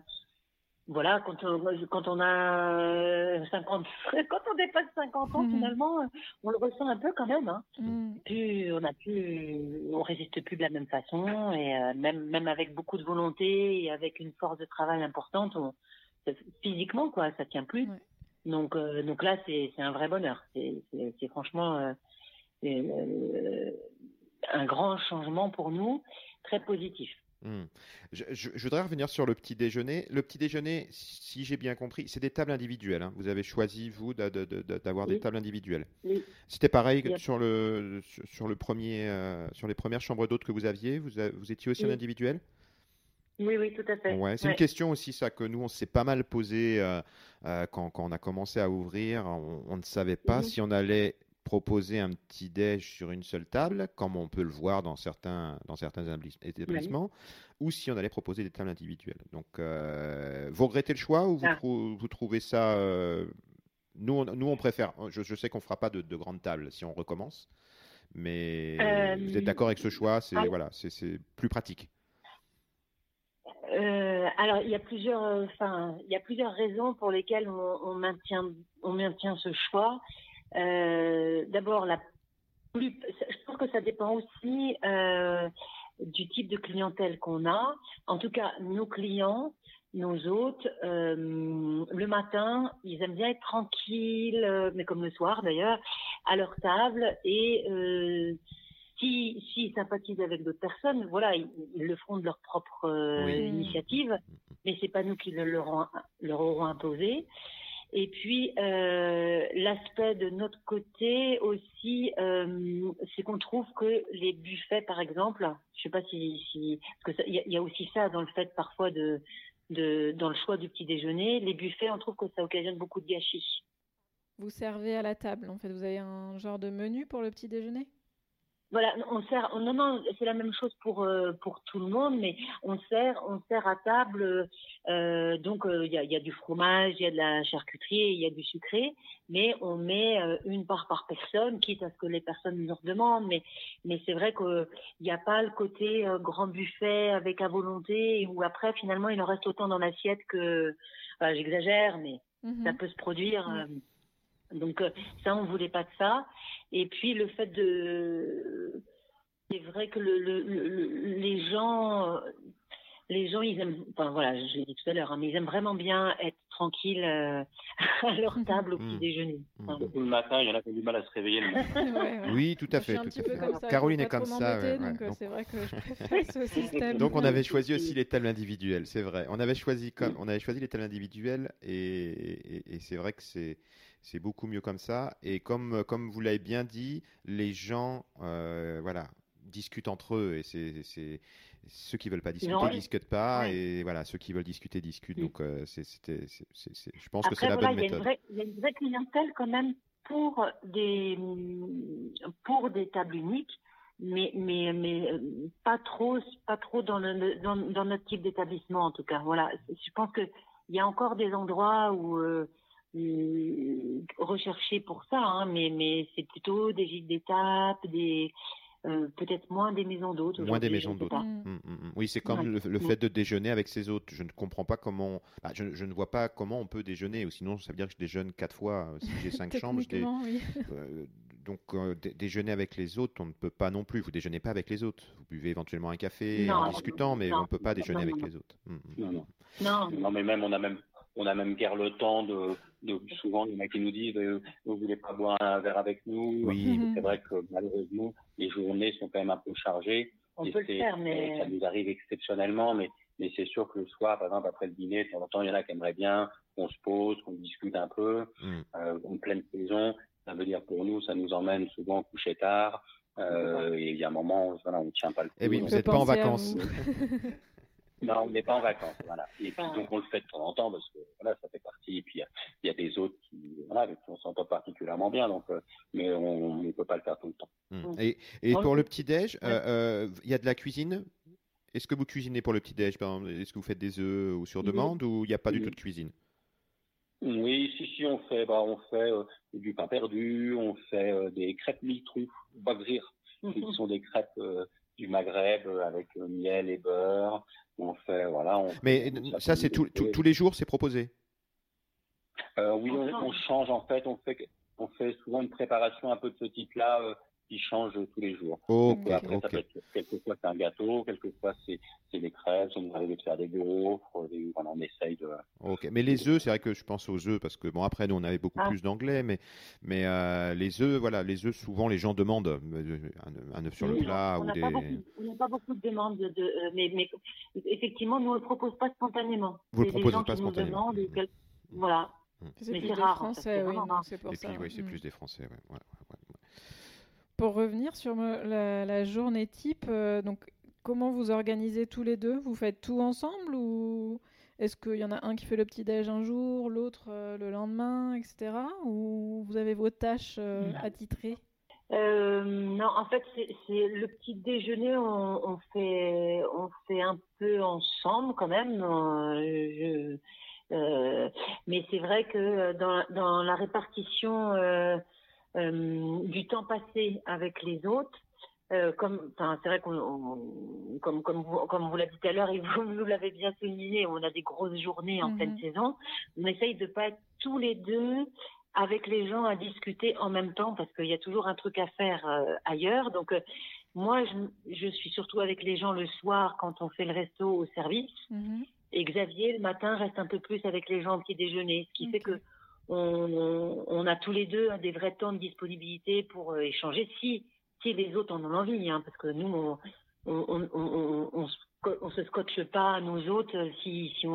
voilà, quand on, quand on a 50, quand on dépasse 50 ans, mmh. finalement, on le ressent un peu quand même. Hein. Mmh. Plus, on a plus, on résiste plus de la même façon, et euh, même, même avec beaucoup de volonté et avec une force de travail importante, on, physiquement, quoi, ça tient plus. Ouais. Donc, euh, donc là, c'est, c'est un vrai bonheur. C'est, franchement euh, euh, un grand changement pour nous, très positif. Mmh. Je, je, je, voudrais revenir sur le petit déjeuner. Le petit déjeuner, si j'ai bien compris, c'est des tables individuelles. Hein. Vous avez choisi, vous, d'avoir oui. des tables individuelles. Oui. C'était pareil oui. sur, le, sur, le premier, euh, sur les premières chambres d'hôtes que vous aviez vous, étiez aussi en individuel? Oui, oui, tout à fait. Ouais, c'est ouais. une question aussi, ça, que nous, on s'est pas mal posé euh, euh, quand, quand, on a commencé à ouvrir. On, on ne savait pas mmh. si on allait proposer un petit déj sur une seule table, comme on peut le voir dans certains, dans certains établissements, oui. ou si on allait proposer des tables individuelles. Donc, euh, vous regrettez le choix ou vous, ah. trou vous trouvez ça euh, nous, on, nous, on préfère. Je, je sais qu'on fera pas de, de, grandes tables si on recommence, mais euh, vous êtes d'accord avec ce choix C'est ah. voilà, c'est plus pratique. Euh, alors, il y a plusieurs, enfin, il y a plusieurs raisons pour lesquelles on, on maintient, on maintient ce choix. Euh, D'abord, la plus, je pense que ça dépend aussi euh, du type de clientèle qu'on a. En tout cas, nos clients, nos hôtes, euh, le matin, ils aiment bien être tranquilles, euh, mais comme le soir d'ailleurs, à leur table et euh, si, si sympathisent avec d'autres personnes, voilà, ils, ils, le feront de leur propre oui. initiative, mais c'est pas nous qui le leur, leur auront imposé. Et puis euh, l'aspect de notre côté aussi, euh, c'est qu'on trouve que les buffets, par exemple, je sais pas si, il y, y, a aussi ça dans le fait parfois de, de dans le choix du petit déjeuner, les buffets, on trouve que ça occasionne beaucoup de gâchis. Vous servez à la table, en fait, vous avez un genre de menu pour le petit déjeuner? Voilà, on sert. Non, non, c'est la même chose pour euh, pour tout le monde, mais on sert, on sert à table. Euh, donc il euh, y, a, y, a, du fromage, il y a de la charcuterie, il y a du sucré, mais on met euh, une part par personne, quitte à ce que les personnes nous redemandent. Mais mais c'est vrai qu'il n'y a pas le côté euh, grand buffet avec à volonté où après finalement il en reste autant dans l'assiette que. Enfin, j'exagère, mais mm -hmm. ça peut se produire. Mm -hmm. Donc euh, ça, on voulait pas de ça. Et puis le fait de, c'est vrai que le, le, le, les gens, les gens, ils aiment, enfin voilà, je l'ai dit tout à l'heure, hein, mais ils aiment vraiment bien être tranquilles euh, à leur table au petit mmh. déjeuner. Enfin, le matin, il y en a qui ont du mal à se réveiller. ouais, ouais. Oui, tout à fait. Tout à fait. Ça, Caroline est comme ça. Ouais, donc donc... c'est vrai que je préfère ce système. Donc on avait choisi aussi les tables individuelles, c'est vrai. On avait choisi comme, on avait choisi les tables individuelles et, et, et c'est vrai que c'est c'est beaucoup mieux comme ça. Et comme, comme vous l'avez bien dit, les gens, euh, voilà, discutent entre eux et c'est ceux qui veulent pas discuter non, discutent pas ouais. et voilà ceux qui veulent discuter discutent oui. donc euh, je pense Après, que c'est la voilà, bonne méthode il y a une vraie clientèle quand même pour des pour des tables uniques mais mais mais pas trop pas trop dans le dans, dans notre type d'établissement en tout cas voilà je pense que il y a encore des endroits où euh, recherché pour ça, hein, mais, mais c'est plutôt des gîtes d'étape, des euh, peut-être moins des maisons d'hôtes. Moins des maisons d'hôtes. Mmh. Mmh, mmh. Oui, c'est comme ouais. le, le, fait de déjeuner avec ses hôtes. Je ne comprends pas comment. Bah, je, je, ne vois pas comment on peut déjeuner. Ou sinon, ça veut dire que je déjeune quatre fois. Si j'ai cinq chambres, je dé... oui. euh, donc déjeuner avec les autres, on ne peut pas non plus. Vous déjeunez pas avec les autres. Vous buvez éventuellement un café en discutant, mais on ne peut pas déjeuner avec les autres. Hum. Non, non. non, mais même on a même on a même guère le temps de, de souvent il y en a qui nous disent euh, vous voulez pas boire un verre avec nous? Oui c'est vrai que malheureusement les journées sont quand même un peu chargées on peut le faire mais ça nous arrive exceptionnellement mais mais c'est sûr que le soir par exemple après le dîner de temps en temps il y en a qui aimeraient bien qu'on se pose qu'on discute un peu mm. euh, en pleine saison ça veut dire pour nous ça nous emmène souvent coucher tard euh, et il y a un moment voilà, on ne tient pas le coup. Et eh oui, vous n'êtes pas en vacances. Non, on n'est pas en vacances, voilà. Et puis donc on le fait de temps en temps parce que voilà, ça fait partie. Et puis il y, a des autres qui, voilà, avec qui on s'entend particulièrement bien, donc euh, mais on ne peut pas le faire tout le temps. Mmh. Et, et pour le petit déj, euh, euh, il y a de la cuisine? Est-ce que vous cuisinez pour le petit déj, par exemple? Est-ce que vous faites des œufs ou sur demande ou il n'y a pas du tout de cuisine? Oui, si si, on fait, bah, on fait du pain perdu, on fait des crêpes mille trous, bagrir, qui sont des crêpes du Maghreb avec miel et beurre. On fait, voilà. On Mais ça, c'est tous les jours, c'est proposé? Euh, Oui, on, change en fait. On fait, on fait souvent une préparation un peu de ce type-là euh, qui change tous les jours. Okay, après, ça peut être, quelquefois c'est un gâteau, quelquefois c'est des crêpes, on arrive à faire des gaufres, voilà, on essaye de. Ok, mais les œufs, c'est vrai que je pense aux œufs parce que bon après nous on avait beaucoup ah. plus d'anglais, mais mais euh, les œufs, voilà, les œufs souvent les gens demandent euh, un, œuf sur le plat on ou des. on n'a pas beaucoup de demandes de, euh, mais, mais effectivement nous on le propose pas spontanément. Vous le proposez pas spontanément. Demandent, voilà. Mmh. C'est plus des Français, oui, c'est pour ça. oui, c'est mmh. plus des Français, ouais pour revenir sur la, journée type, euh, donc comment vous organisez tous les deux? Vous faites tout ensemble ou est-ce qu'il y en a un qui fait le petit déj un jour, l'autre euh, le lendemain, etc. Ou vous avez vos tâches euh, attitrées? Non, en fait, c'est le petit déjeuner, on, fait, on fait un peu ensemble quand même. mais c'est vrai que dans, dans la répartition euh, du temps passé avec les autres. Euh, comme, enfin, c'est vrai qu'on, comme, comme vous, comme vous l'avez dit tout à l'heure et vous nous l'avez bien souligné, on a des grosses journées en pleine mhm. saison. On essaye de pas être tous les deux avec les gens à discuter en même temps parce qu'il y a toujours un truc à faire euh, ailleurs. Donc, moi, je, je, suis surtout avec les gens le soir quand on fait le resto au service. Mhm. Et Xavier, le matin, reste un peu plus avec les gens au petit déjeuner. Ce qui fait que on, a tous les deux des vrais temps de disponibilité pour euh, échanger si, si les autres en ont envie, hein, parce que nous, on, on, se scotche pas à nos autres euh, si, si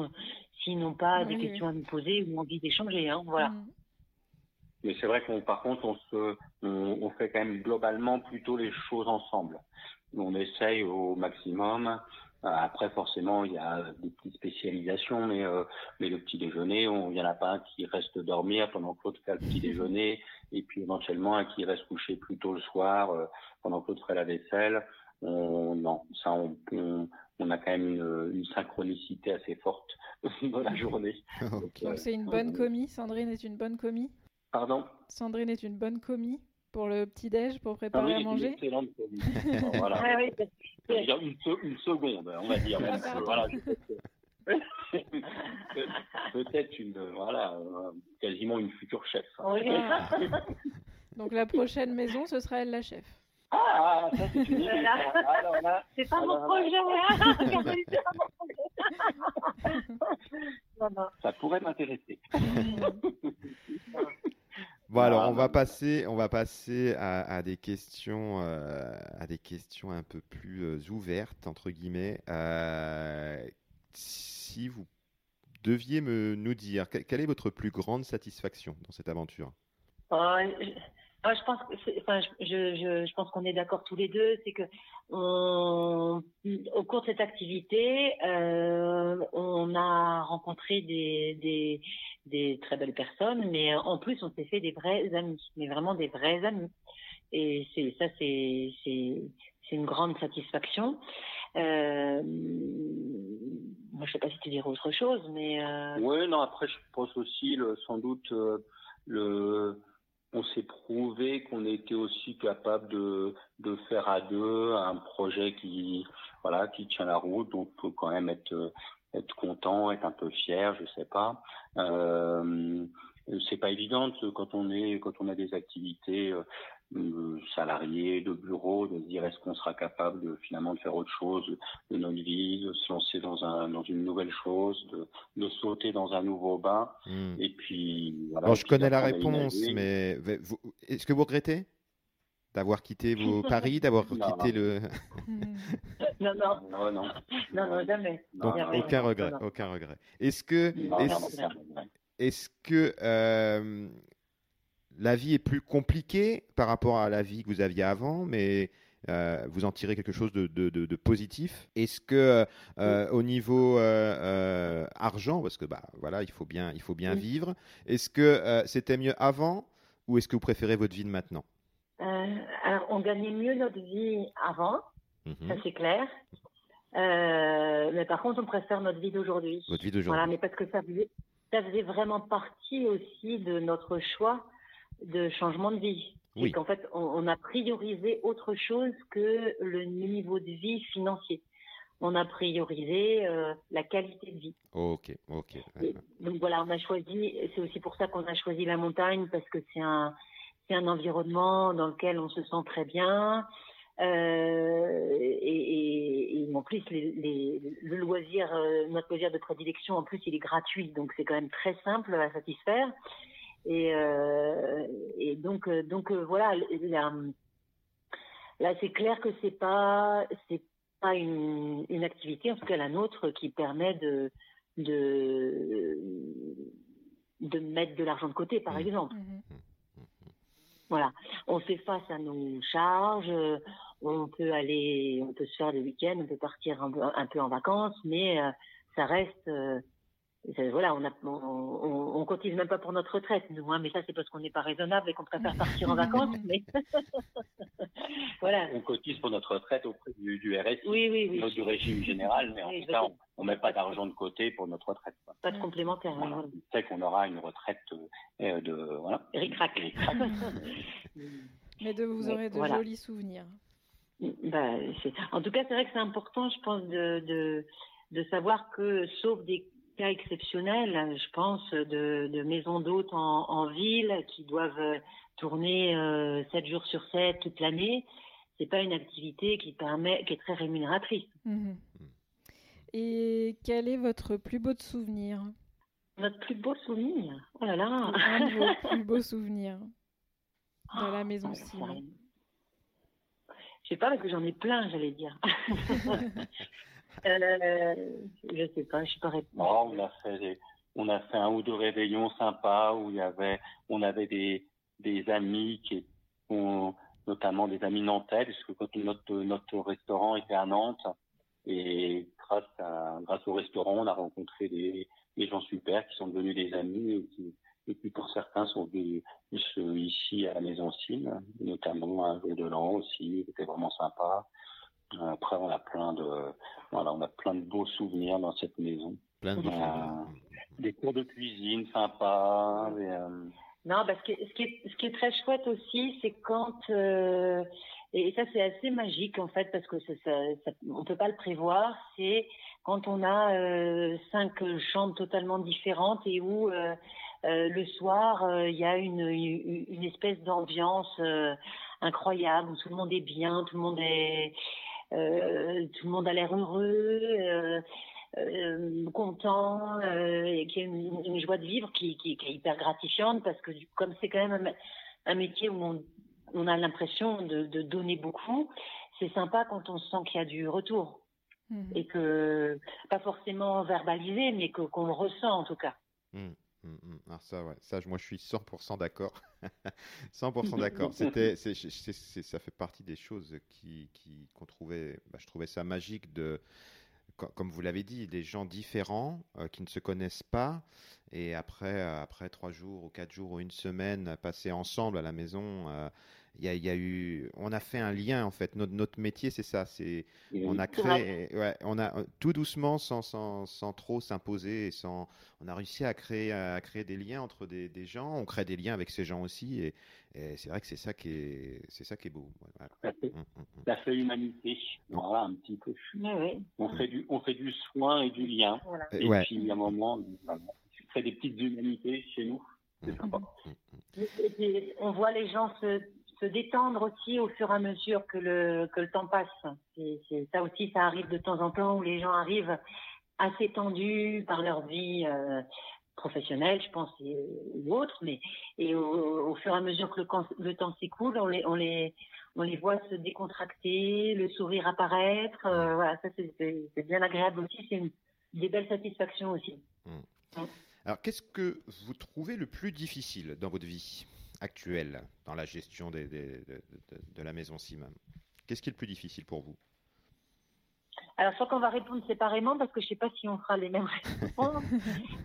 s'ils n'ont pas des questions à nous poser ou envie d'échanger, hein, voilà. Mm. Mais c'est vrai qu'on, par contre, on se, on, fait quand même globalement plutôt les choses ensemble. On essaye au maximum euh, après, forcément, il y a des petites spécialisations, mais, euh, mais le petit déjeuner, il n'y en a pas un qui reste dormir pendant que l'autre fait le petit déjeuner, et puis éventuellement un qui reste couché plus tôt le soir euh, pendant que l'autre fait la vaisselle. On, non, ça, on, on, a quand même une, une synchronicité assez forte dans la journée. Donc c'est une bonne commis. Sandrine est une bonne commis? Pardon? Sandrine est une bonne commis? Pour le petit-déj, pour préparer ah à manger Excellente voilà. une, une, seconde, on va dire. voilà, Peut-être une, voilà, quasiment une future chef. Donc la prochaine maison, ce sera elle la chef. Ah, ça c'est une idée. C'est pas, mon projet. Ça pourrait m'intéresser. Va passer, on va passer à, des questions, euh, à des questions un peu plus euh, ouvertes entre guillemets. Euh, si vous deviez me nous dire quelle est votre plus grande satisfaction dans cette aventure? Je pense enfin, je, je, je pense qu'on est d'accord tous les deux, c'est que au cours de cette activité, on a rencontré des, des, très belles personnes, mais en plus, on s'est fait des vrais amis, mais vraiment des vrais amis. Et c'est ça, c'est c'est une grande satisfaction. Euh, moi, je sais pas si tu dirais autre chose, mais. Euh... Oui, non. Après, je pense aussi, sans doute, euh, le on s'est prouvé qu'on était aussi capable de, de faire à deux un projet qui voilà qui tient la route donc faut quand même être être content être un peu fier je sais pas euh, c'est pas évident quand on est quand on a des activités euh, salarié, de bureau, de se dire est-ce qu'on sera capable de finalement de faire autre chose de notre vie, de se lancer dans un dans une nouvelle chose, de, de sauter dans un nouveau bain. Hmm. Et puis voilà. Je connais la réponse, mais vous- est-ce que vous regrettez? D'avoir quitté vos paris, d'avoir Non. quitté le... Non, non, Non, non. non, non, jamais. Donc, Non, jamais. aucun regret, Non, aucun regret. Est-ce que, est-ce- est-ce que euh, la vie est plus compliquée par rapport à la vie que vous aviez avant, mais euh, vous en tirez quelque chose de, de- de- de positif? Est-ce que euh, au niveau euh, euh, argent, parce que bah voilà, il faut bien, il faut bien Oui. vivre. Est-ce que euh, c'était mieux avant ou est-ce que vous préférez votre vie de maintenant? Euh, alors, on gagnait mieux notre vie avant, Mhm. ça c'est clair. Euh, mais par contre, on préfère notre vie d'aujourd'hui. Votre vie d'aujourd'hui. Voilà, mais parce que ça faisait, ça faisait vraiment partie aussi de notre choix de changement de vie. Oui. qu'en fait, on, on a priorisé autre chose que le niveau de vie financier. On a priorisé euh, la qualité de vie. Ok, ok. Donc voilà, on a choisi, c'est aussi pour ça qu'on a choisi la montagne, parce que c'est un, c'est un environnement dans lequel on se sent très bien. Euh, et, et- et en plus, les, les- le loisir, euh, notre loisir de prédilection, en plus, il est gratuit, donc c'est quand même très simple à satisfaire. Et, euh, et donc, donc voilà, là, c'est clair que c'est pas, c'est pas une, une activité, en tout cas la nôtre, qui permet de, de, de mettre de l'argent de côté, par Mhm. exemple. Mhm. Voilà, on fait face à nos charges, euh, on peut aller, on peut se faire des week-ends, on peut partir un, peu- un peu en vacances, mais euh, ça reste, euh, voilà, on, a, on, on, on cotise même pas pour notre retraite, nous, hein, mais ça c'est parce qu'on n'est pas raisonnable et qu'on préfère partir en vacances, mais voilà. On cotise pour notre retraite auprès du, du RSI, Oui, oui, oui. du régime général, mais en tout cas, on ne met pas d'argent de côté pour notre retraite. quoi. Pas de complémentaire. hein, Voilà. voilà. On sait qu'on aura une retraite euh, de voilà. Ric-rac. Ric-rac. Mais de, vous aurez de voilà. jolis souvenirs. Bah, c'est- en tout cas, c'est vrai que c'est important, je pense, de, de, de savoir que, sauf des cas exceptionnels, je pense, de, de maisons d'hôtes en, en ville qui doivent euh, tourner euh, 7 jours sur 7 toute l'année, c'est pas une activité qui permet, qui est très rémunératrice. Mhm. Et quel est votre plus beau de souvenir? Notre plus beau souvenir, oh là là, Un de vos plus beaux souvenirs dans la maison Oh. Je sais pas parce que j'en ai plein, j'allais dire. euh, je sais pas, je pas ré- Non, on a fait on a fait un ou deux réveillons sympas où on avait des amis qui notamment des amis nantais parce que quand notre restaurant était à Nantes et grâce au restaurant on a rencontré des gens super qui sont devenus des amis et qui qui pour certains sont venus ici- à la maison Sim, notamment un jour aussi, c'était vraiment sympa. Après, on a plein de, voilà, on a plein de beaux souvenirs dans cette maison. Plein de souvenirs. Des cours de cuisine sympas. et, euh, Non, parce que ce qui est, ce qui est très chouette aussi, c'est quand euh, et ça c'est assez magique en fait parce que ça, ça, ça- on peut pas le prévoir. C'est quand on a euh, cinq chambres totalement différentes et où euh, euh, le soir euh, il y a une, une, une espèce d'ambiance euh, incroyable où tout le monde est bien, tout le monde est euh, tout le monde a l'air heureux. euh, euh, content, euh, et qui a une, une joie de vivre qui, qui, qui est hyper gratifiante parce que comme c'est quand même un, un métier où on, on a l'impression de, de donner beaucoup, c'est sympa quand on sent qu'il y a du retour Mhm. et que pas forcément verbalisé, mais que qu'on le ressent en tout cas. Mm, mm, mm. Alors ça, ouais, ça, moi, je suis 100% d'accord. 100% d'accord. C'était, ça fait partie des choses qui, qui- qu'on trouvait, bah, je trouvais ça magique de, co- comme vous l'avez dit, des gens différents euh, qui ne se connaissent pas et après, euh, après trois jours ou quatre jours ou une semaine passés ensemble à la maison, euh, il y a, il y a eu, on a fait un lien en fait. Notre, notre métier, c'est ça, c'est on a créé, ouais, on a tout doucement, sans, sans, sans trop s'imposer, et sans, on a réussi à créer, à créer des liens entre des, des gens. On crée des liens avec ces gens aussi, et, et c'est vrai que c'est ça qui est, c'est ça qui est beau. Ça, fait, Mm, mm, mm. ça fait humanité. Voilà, un petit peu. Oui, oui. On fait du, on fait du soin et du lien. Voilà. Euh, Et ouais. puis, à un moment, voilà, on fait des petites humanités chez nous. C'est sympa. Et puis, on voit les gens se, se détendre aussi au fur et à mesure que le, que le temps passe. C'est, ça aussi, ça arrive de temps en temps où les gens arrivent assez tendus par leur vie euh, professionnelle, je pense, ou autre, mais et au, fur et à mesure que le, le temps s'écoule, on les, on les, on les voit se décontracter, le sourire apparaître. Euh, voilà, ça c'est, bien agréable aussi. C'est une, des belles satisfactions aussi. Mmh. Alors, qu'est-ce que vous trouvez le plus difficile dans votre vie? Actuelle, dans la gestion de, la maison SIM Qu'est-ce qui est le plus difficile pour vous? Alors, je crois qu'on va répondre séparément parce que je ne sais pas si on fera les mêmes réponses.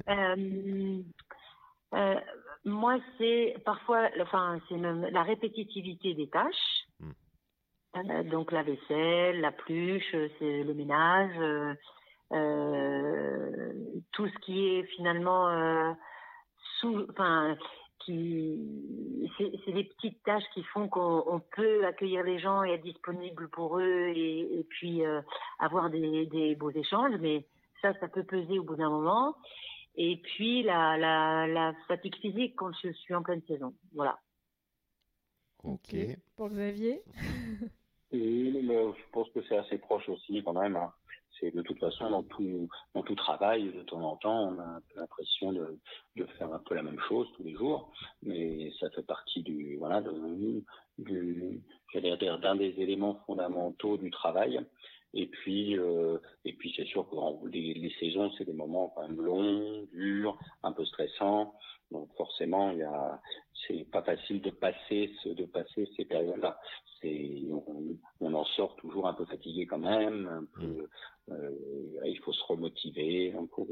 Euh, euh, moi, c'est parfois, enfin, c'est même la répétitivité des tâches. Hmm. Euh, donc, la vaisselle, la pluche, c'est le ménage, tout ce qui est finalement sous, enfin, qui c'est des petites tâches qui font qu'on peut accueillir les gens et être disponible pour eux et, et puis euh, avoir des, des, beaux échanges mais ça ça peut peser au bout d'un moment. Et puis la, la, la fatigue physique quand je suis en pleine saison. Voilà. Ok. Pour Xavier? Oui mais je pense que c'est assez proche aussi quand même hein de toute façon dans tout travail de temps en temps on a l'impression de, faire un peu la même chose tous les jours. Mais ça fait partie du voilà de, du d'un des éléments fondamentaux du travail. Et puis euh, et puis c'est sûr que les, les saisons c'est des moments quand même longs durs un peu stressants. Donc forcément il y a c'est pas facile de passer ce, de passer ces périodes là c'est on, on, en sort toujours un peu fatigué quand même un peu mm. Euh, il faut se remotiver, un peu,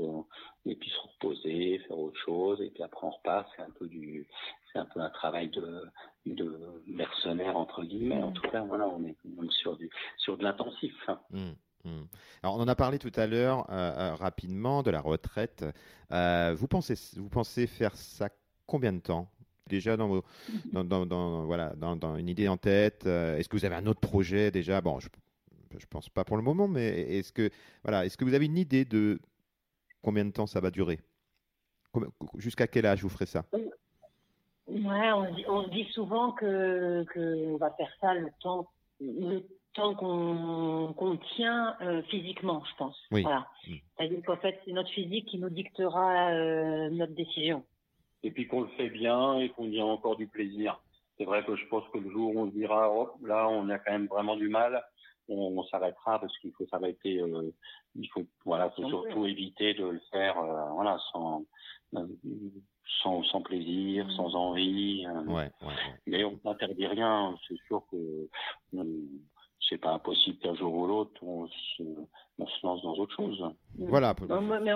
et puis se reposer, faire autre chose, et puis après on repart. C'est un peu du, c'est un peu un travail de, de mercenaire entre guillemets. En tout cas, voilà, on est sur du, sur de l'intensif. Hein. Mmh, mmh. Alors, on en a parlé tout à l'heure euh, euh, rapidement de la retraite. vous pensez, vous pensez faire ça combien de temps? Déjà dans, vos, dans, dans, dans, voilà, dans, une idée en tête Est-ce que vous avez un autre projet déjà? Bon, je je pense pas pour le moment, mais est-ce que, voilà, est-ce que vous avez une idée de combien de temps ça va durer? Jusqu'à quel âge vous ferez ça? Ouais, on dit, on dit souvent que qu'on va faire ça le temps, le temps qu'on tient euh, physiquement, je pense. Oui. Voilà. Mm. C'est-à-dire qu'en fait, c'est notre physique qui nous dictera euh, notre décision. Et puis qu'on le fait bien et qu'on y a encore du plaisir. C'est vrai que je pense que le jour où on se dira, oh, là, on a quand même vraiment du mal, on, s'arrêtera parce qu'il faut s'arrêter. Euh, il faut voilà, faut surtout éviter de le faire euh, voilà sans sans, sans plaisir, mm. sans envie. Euh. Ouais, Mais on n'interdit rien. C'est sûr que c'est pas impossible qu'un jour ou l'autre on se, on se lance dans autre chose. Mm. Voilà. mais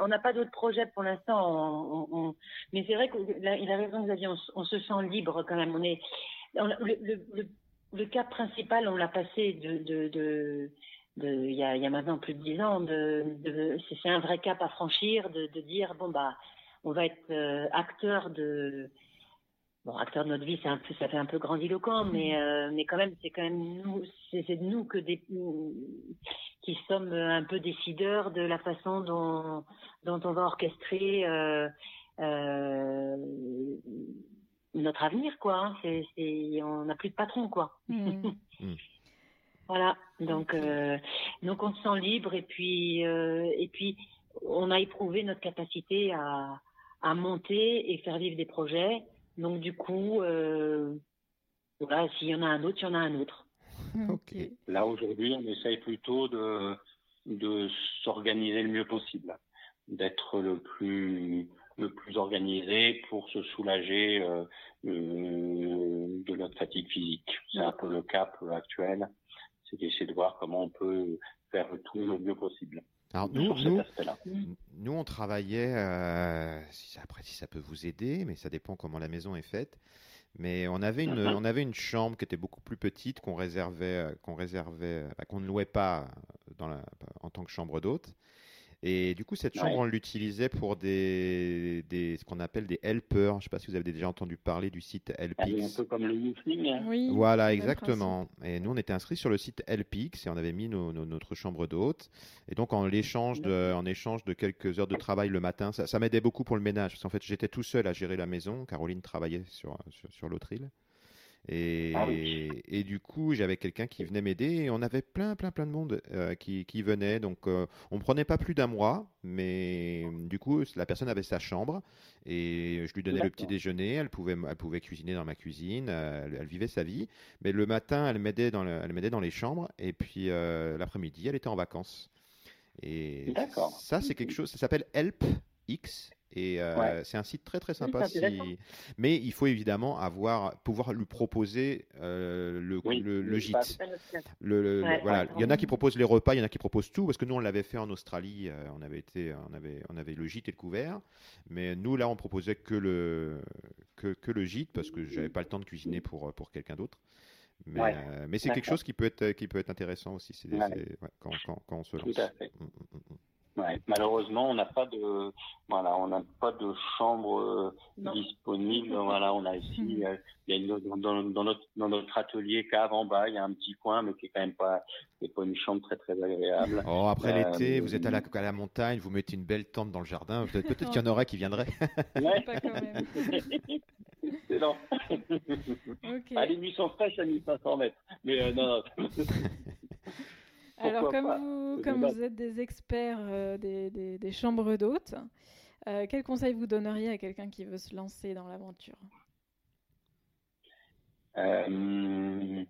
on n'a pas d'autres projets pour l'instant. On, mais c'est vrai qu'il a raison, Xavier. On, on, se sent libre quand même. On est le, le, le cap principal, on l'a passé de, de, de, de il, y a, il y a maintenant plus de dix ans. De, de c'est un vrai cap à franchir, de, de dire bon bah, on va être euh, acteur de bon acteur de notre vie, c'est un peu ça fait un peu grandiloquent, mmh. mais euh, mais quand même c'est quand même nous, c'est de nous que des qui sommes un peu décideurs de la façon dont dont on va orchestrer. Euh, euh, notre avenir, quoi. Hein. C'est, on n'a plus de patron, quoi. Mmh. Mmh. voilà. Donc, euh, donc on se sent libre et puis, euh, et puis, on a éprouvé notre capacité à, à monter et faire vivre des projets. Donc, du coup, euh, voilà, s'il y en a un autre, il y en a un autre. Là, aujourd'hui, on essaye plutôt de, de s'organiser le mieux possible, d'être le plus le plus organisé pour se soulager euh, euh, de notre fatigue physique. C'est un peu le cap actuel, c'est d'essayer de voir comment on peut faire tout le mieux possible. Alors nous, nous, nous, on travaillait, euh, si, après si ça peut vous aider, mais ça dépend comment la maison est faite. Mais on avait une, on avait une chambre qui était beaucoup plus petite qu'on réservait, qu'on réservait, qu'on ne louait pas dans la, en tant que chambre d'hôte. Et du coup, cette chambre, on l'utilisait pour des, des, ce qu'on appelle des helpers. Je ne sais pas si vous avez déjà entendu parler du site Helpix. Un peu comme le Youfling. Oui, voilà, exactement. Et nous, on était inscrits sur le site Helpix et on avait mis notre chambre d'hôte. Et donc, en échange, de, en échange de quelques heures de travail le matin, ça, ça m'aidait beaucoup pour le ménage. Parce qu'en fait, j'étais tout seul à gérer la maison. Caroline travaillait sur, sur, sur l'autre île. Et, Ah oui. et du coup, j'avais quelqu'un qui venait m'aider et on avait plein, plein, plein de monde euh, qui, qui venait. Donc, euh, on prenait pas plus d'un mois, mais du coup, la personne avait sa chambre et je lui donnais le petit déjeuner. Elle pouvait, elle pouvait cuisiner dans ma cuisine. euh, Elle, elle vivait sa vie. Mais le matin, elle m'aidait dans, le- elle m'aidait dans les chambres et puis euh, l'après-midi, elle était en vacances. Et ça, c'est quelque chose. Ça s'appelle Help X. Et euh, Ouais. c'est un site très très Oui, sympa. si- Mais il faut évidemment avoir, pouvoir lui proposer euh, le, Oui, le, le le gîte. pass. Le, le- le- Ouais, voilà. ouais. Il y en a qui proposent les repas, il y en a qui proposent tout, parce que nous on l'avait fait en Australie, euh, on avait été, on avait, on avait le gîte et le couvert, mais nous là on proposait que le, que, que le gîte parce que j'avais pas le temps de cuisiner pour pour quelqu'un d'autre. Mais, Ouais. euh, mais c'est quelque chose qui peut être qui peut être intéressant aussi, ouais, quand, quand, quand on se Tout lance. à fait. Mm, mm, mm, mm. Ouais. Malheureusement, on n'a pas de, voilà, on n'a pas de chambre euh, Non. disponible. Voilà, on a ici, Mhm. euh, il y a une, dans, dans notre dans notre atelier cave en bas, il y a un petit coin, mais qui est quand même pas, pas une chambre très très agréable. Oh, après Euh, l'été, vous êtes à la, à la montagne, vous mettez une belle tente dans le jardin, peut-être qu'il y en aurait qui viendraient. Ouais. Pas quand même. Excellent. Ok. Ah, les nuits sont fraîches à 1500 mètres. Mais euh, non, non. Alors, comme, pas vous, comme êtes des experts euh, des, des- des chambres d'hôtes, euh, quel conseil vous donneriez à quelqu'un qui veut se lancer dans l'aventure? Euh,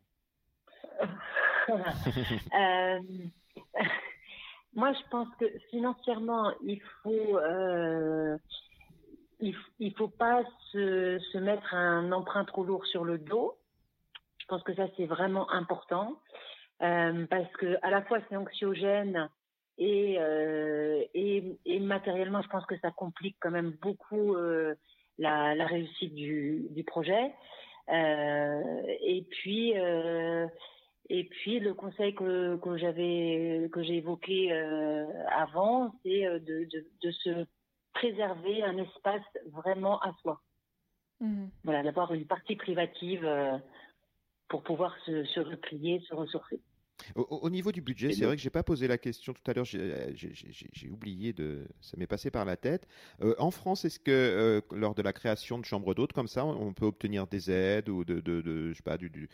moi, je pense que financièrement, il faut, il, il faut pas se, se mettre un emprunt trop lourd sur le dos. Je pense que ça c'est vraiment important euh, parce que à la fois c'est anxiogène et, euh, et et matériellement, je pense que ça complique quand même beaucoup euh, la, la réussite du, du projet. Et puis et puis le conseil que, que j'avais que j'ai évoqué avant, c'est de, de, de se préserver un espace vraiment à soi. Mhm. Voilà, d'avoir une partie privative pour pouvoir se, se replier, se ressourcer. Au, au- au niveau du budget, Et c'est vrai que j'ai pas posé la question tout à l'heure, j'ai euh, oublié de, ça m'est passé par la tête. Euh, en France, est-ce que euh, lors de la création de chambres d'hôtes comme ça, on peut obtenir des aides ou de, de, de- je sais pas, du, du-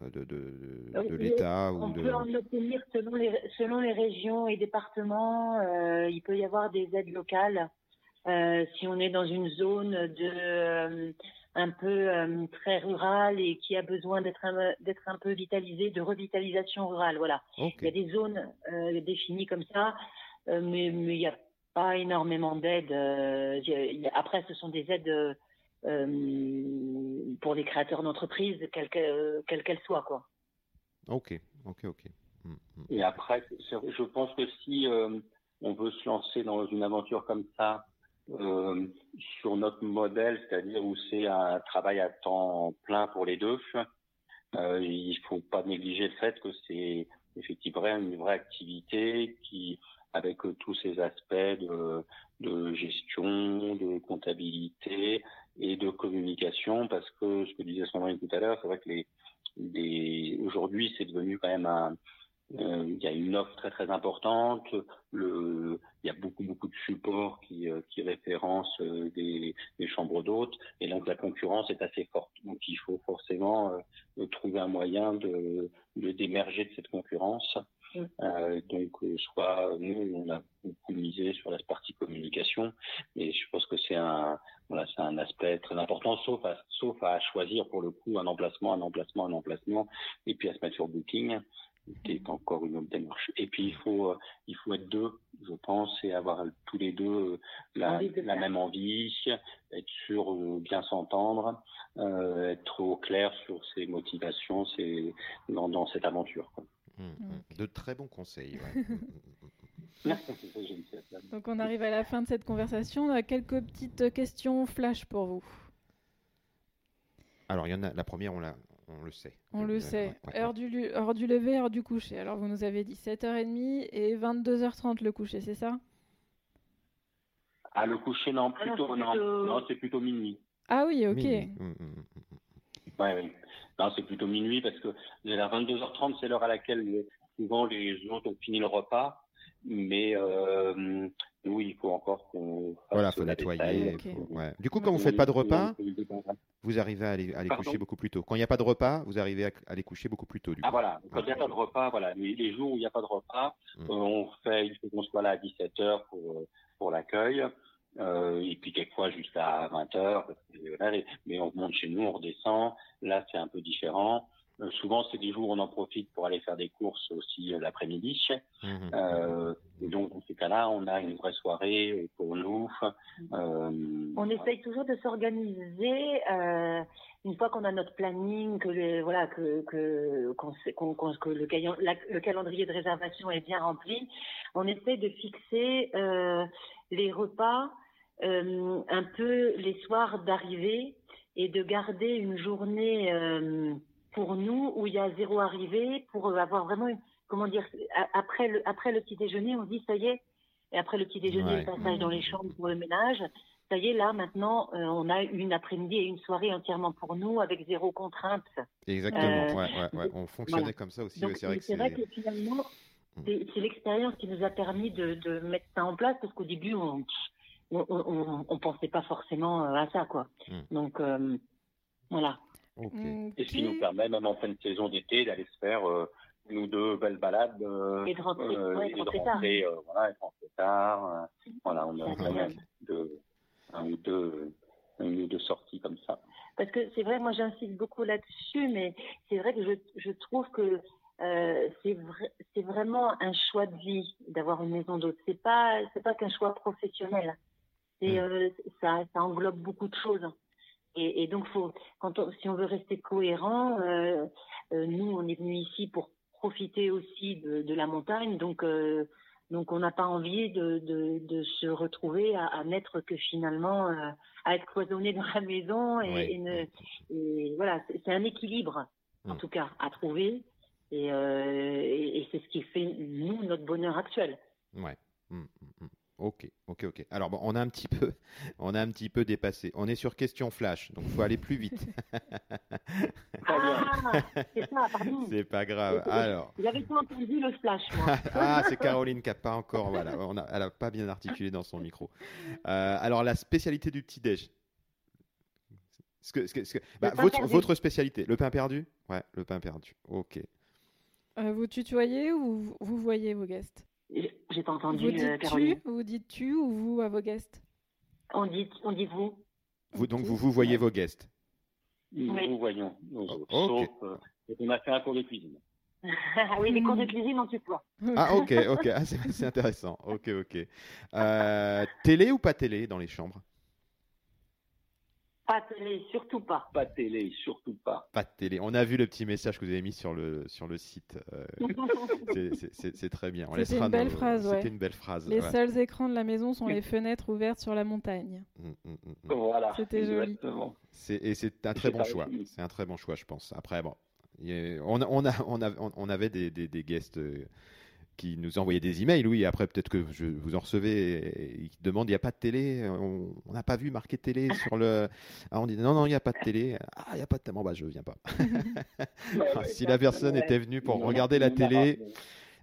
de, de, l'État On ou peut en obtenir selon les, selon les régions et départements. euh, il peut y avoir des aides locales si on est dans une zone de un peu euh, très rurale et qui a besoin d'être un, d'être un peu vitalisée, de revitalisation rurale. Voilà. Il y a des zones euh, définies comme ça, euh, mais mais il n'y a pas énormément d'aides. euh, après, ce sont des aides pour les créateurs d'entreprises, quelles qu'elles soient, quoi. Ok, ok, ok. Mm, mm. Et après, je pense que si euh, on veut se lancer dans une aventure comme ça, euh, sur notre modèle, c'est-à-dire où c'est un travail à temps plein pour les deux, euh, il faut pas négliger le fait que c'est effectivement une vraie activité qui, avec euh, tous ces aspects de, gestion, de comptabilité et de communication, parce que ce que disait Sandrine tout à l'heure, c'est vrai que les, aujourd'hui c'est devenu quand même un il y a une offre très très importante. Le, il y a beaucoup beaucoup de supports qui, euh, qui référencent euh, des, des chambres d'hôtes et donc la concurrence est assez forte. Donc il faut forcément euh, trouver un moyen de, de d'émerger de cette concurrence. Mm. Euh, donc euh, soit nous on a beaucoup misé sur la partie communication, et je pense que c'est un voilà c'est un aspect très important, sauf à, sauf à choisir pour le coup un emplacement, un emplacement, un emplacement, et puis à se mettre sur Booking qui est encore une autre démarche. Et puis il faut euh, il faut être deux, je pense, et avoir tous les deux euh, la, de même envie, être sûr de bien s'entendre, euh, être au clair sur ses motivations, ses, dans, dans cette aventure. Quoi. Mm, mm. Ok. De très bons conseils. ouais. Donc on arrive à la fin de cette conversation. On a quelques petites questions flash pour vous. Alors, il y en a, la première, on, l'a, on le sait. On le Euh, sait. ouais, ouais, Heure, du, lu- heure du lever, heure du coucher. Alors vous nous avez dit 7h30 et 22h30 le coucher, c'est ça? Ah, le coucher, non, Ah non, plutôt, c'est non, plutôt- non, c'est plutôt minuit. Ah oui, ok. Minuit. Mm, mm, mm. Ouais, oui. Non, c'est plutôt minuit parce que à 22h30, c'est l'heure à laquelle les- souvent les autres ont fini le repas mais euh, nous, il faut encore qu'on. Voilà, faut nettoyer. Ouais. Du coup, quand vous faites pas de repas, vous arrivez à aller, à aller coucher beaucoup plus tôt. Quand il n'y a pas de repas, vous arrivez à aller coucher beaucoup plus tôt. Du ah voilà, quand il n'y a pas de repas, voilà. Les, jours où il n'y a pas de repas, mm. on fait, il faut qu'on soit là à 17 h pour pour l'accueil. Euh, et puis quelquefois jusqu'à 20 heures, mais on monte chez nous, on redescend. Là, c'est un peu différent. Euh, souvent, c'est des jours où on en profite pour aller faire des courses aussi euh, l'après-midi. Mmh. Euh, et donc, dans ces cas-là, on a une vraie soirée pour nous. on essaye toujours de s'organiser. une fois qu'on a notre planning, que le, voilà, que que, que le, le, calendrier de réservation est bien rempli, on essaye de fixer les repas un peu les soirs d'arrivée et de garder une journée pour nous où il y a zéro arrivée pour avoir vraiment comment dire après le après le petit déjeuner on dit ça y est. Et après le petit déjeuner le passage dans les chambres pour le ménage ça y est là maintenant euh, on a une après-midi et une soirée entièrement pour nous avec zéro contrainte. Exactement. Euh, ouais, ouais, on fonctionnait comme ça aussi c'est vrai, que, finalement mm. c'est l'expérience qui nous a permis de, de, mettre ça en place parce qu'au début on on, on, on, pensait pas forcément euh, à ça quoi. Mm. donc voilà et ce qui nous permet, même en fin de saison d'été, d'aller se faire euh, une ou deux belles balades. Euh, et de rentrer, euh, ouais, de rentrer tard. Euh, voilà, et de rentrer tard. voilà, on a quand même de, un ou deux, une ou deux sorties comme ça. Parce que c'est vrai, moi j'insiste beaucoup là-dessus, mais c'est vrai que je, je trouve que euh, c'est vrai, c'est vraiment un choix de vie d'avoir une maison d'hôte. C'est pas c'est pas qu'un choix professionnel. C'est euh, ça ça englobe beaucoup de choses. Et, et donc, faut, quand on, si on veut rester cohérent, euh, euh, nous, on est venu ici pour profiter aussi de, de la montagne. Donc, euh, donc on n'a pas envie de, de, de, se retrouver à, à n'être que finalement à être cloisonné dans la maison. Et, et, ne, et voilà, c'est un équilibre, en mm. tout cas, à trouver. Et, c'est ce qui fait, nous, notre bonheur actuel. Ouais. Mm, mm, Ok, ok, ok. Alors bon, on a un petit peu, on a un petit peu dépassé. On est sur question flash, donc il faut aller plus vite. ah, c'est ça, pardon. C'est pas grave. Alors. J'avais pas entendu le flash, moi. ah, c'est Caroline qui a pas encore, voilà, on a, elle a pas bien articulé dans son micro. Euh, alors la spécialité du petit déj. Ce que, ce que, ce que... Bah, votre, votre, spécialité, le pain perdu? Ouais, le pain perdu. Ok. Euh, vous tutoyez ou vous voyez vos guests? J'ai pas entendu, vous euh, Caroline. Vous dites tu ou vous à vos guests? On dit, on dit vous. Vous donc vous vous voyez vos guests? Nous oui. vous voyons. Nous, Sauf, euh, on a fait un cours de cuisine. Ah oui, les cours de cuisine, on tutoie. Ah ok, ok, ah, c'est intéressant. Ok, ok. Euh, télé ou pas télé dans les chambres? Pas de télé, surtout pas. Pas de télé, surtout pas. Pas de télé. On a vu le petit message que vous avez mis sur le, sur le site. Euh, c'est très bien. C'était une, belle phrase. C'était une belle phrase. Les seuls écrans de la maison sont les fenêtres ouvertes sur la montagne. Mm, mm, mm, voilà. C'était joli. Et c'est un très bon choix. C'est un très bon choix, je pense. Après, bon, on, on, a, on, a, on avait des, des, des guests euh, qui nous envoyait des emails, oui, après peut-être que je, vous en recevez, et, qui demandent, il n'y a pas de télé, on n'a pas vu marquer télé sur le... Ah, on dit, non, non, il n'y a pas de télé, ah, il n'y a pas de télé, bon, bah, je ne viens pas. si la personne était venue pour regarder la télé,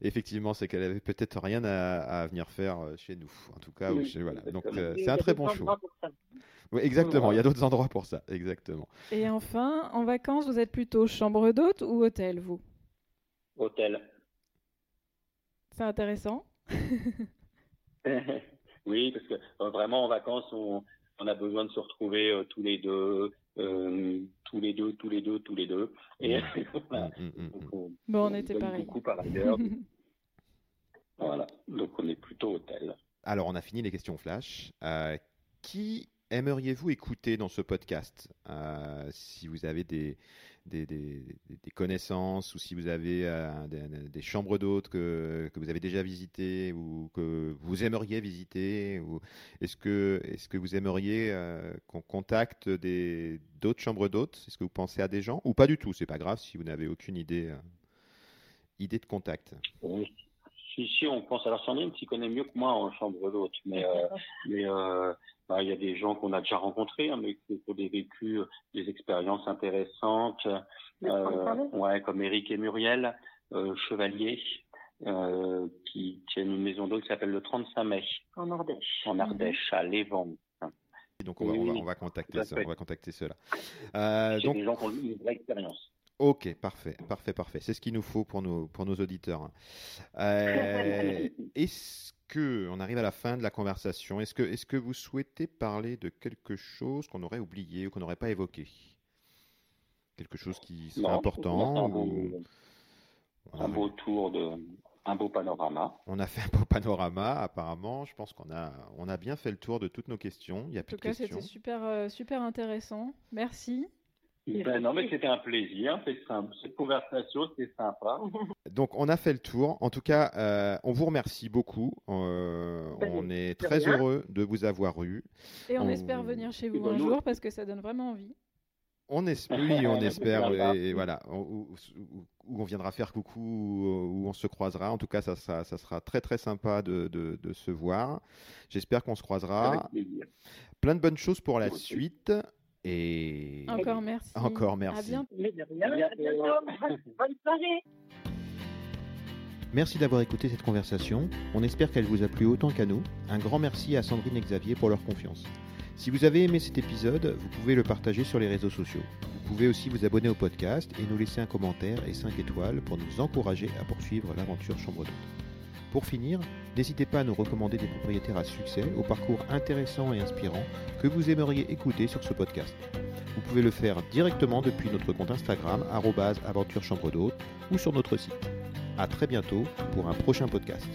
effectivement, c'est qu'elle avait peut-être rien à, venir faire euh, chez nous, en tout cas, voilà. donc euh, c'est un très bon choix. Oui, exactement, il y a d'autres endroits pour ça, exactement. Et enfin, en vacances, vous êtes plutôt chambre d'hôte ou hôtel, vous? Hôtel. C'est intéressant. oui, parce que euh, vraiment en vacances, on, on, a besoin de se retrouver euh, tous les deux, euh, tous les deux, tous les deux, tous les deux. Et voilà. Mm, mm, mm, on, bon, on, était pareil. Beaucoup par ailleurs. voilà, donc on est plutôt hôtel. Alors, on a fini les questions flash. qui aimeriez-vous écouter dans ce podcast? Si vous avez des, des, des, des, connaissances ou si vous avez euh, des, chambres d'hôtes que, que, vous avez déjà visitées ou que vous aimeriez visiter ou est-ce que est-ce que vous aimeriez euh, qu'on contacte des d'autres chambres d'hôtes? Est-ce que vous pensez à des gens ou pas du tout? C'est pas grave si vous n'avez aucune idée euh, idée de contact. Si, si on pense alors Sandrine qui connaît mieux que moi en chambre d'hôtes mais mais bah, il y a des gens qu'on a déjà rencontrés, hein, mais qui ont des vécus, euh, des expériences intéressantes, euh, ouais, comme Eric et Muriel, euh, Chevalier, qui tiennent une maison d'eau qui s'appelle le 35 mai. En Ardèche. En Ardèche, à Lévent. Donc on va, on va, on va contacter, ça, on va contacter ceux-là. Euh, donc, des gens qui ont une vraie expérience. Ok, parfait, parfait, parfait. C'est ce qu'il nous faut pour nos, pour nos auditeurs. Euh, est-ce que, on arrive à la fin de la conversation, est-ce que, est que vous souhaitez parler de quelque chose qu'on aurait oublié ou qu'on n'aurait pas évoqué? Quelque chose qui serait important un, beau, un beau tour de, un beau panorama. On a fait un beau panorama, apparemment. Je pense qu'on a, on a bien fait le tour de toutes nos questions. Il y a en tout cas, c'était super, euh, super intéressant. Merci. Ben non, mais c'était un plaisir. Cette conversation, c'était sympa. Donc, on a fait le tour. En tout cas, euh, on vous remercie beaucoup. Euh, ben, on est très heureux de vous avoir eu. Et on, espère venir chez vous un jour parce que ça donne vraiment envie. On espère, oui, on espère, et, voilà, où, on viendra faire coucou, où on se croisera. En tout cas, ça, ça, sera très très sympa de, de, se voir. J'espère qu'on se croisera. Plein de bonnes choses pour la suite. Et encore merci. Encore merci. À bientôt. Bonne soirée. Merci d'avoir écouté cette conversation. On espère qu'elle vous a plu autant qu'à nous. Un grand merci à Sandrine et Xavier pour leur confiance. Si vous avez aimé cet épisode, vous pouvez le partager sur les réseaux sociaux. Vous pouvez aussi vous abonner au podcast et nous laisser un commentaire et 5 étoiles pour nous encourager à poursuivre l'aventure Chambre d'hôte. Pour finir, n'hésitez pas à nous recommander des propriétaires à succès au parcours intéressant et inspirant que vous aimeriez écouter sur ce podcast. Vous pouvez le faire directement depuis notre compte Instagram aventure d'hôte ou sur notre site. A très bientôt pour un prochain podcast.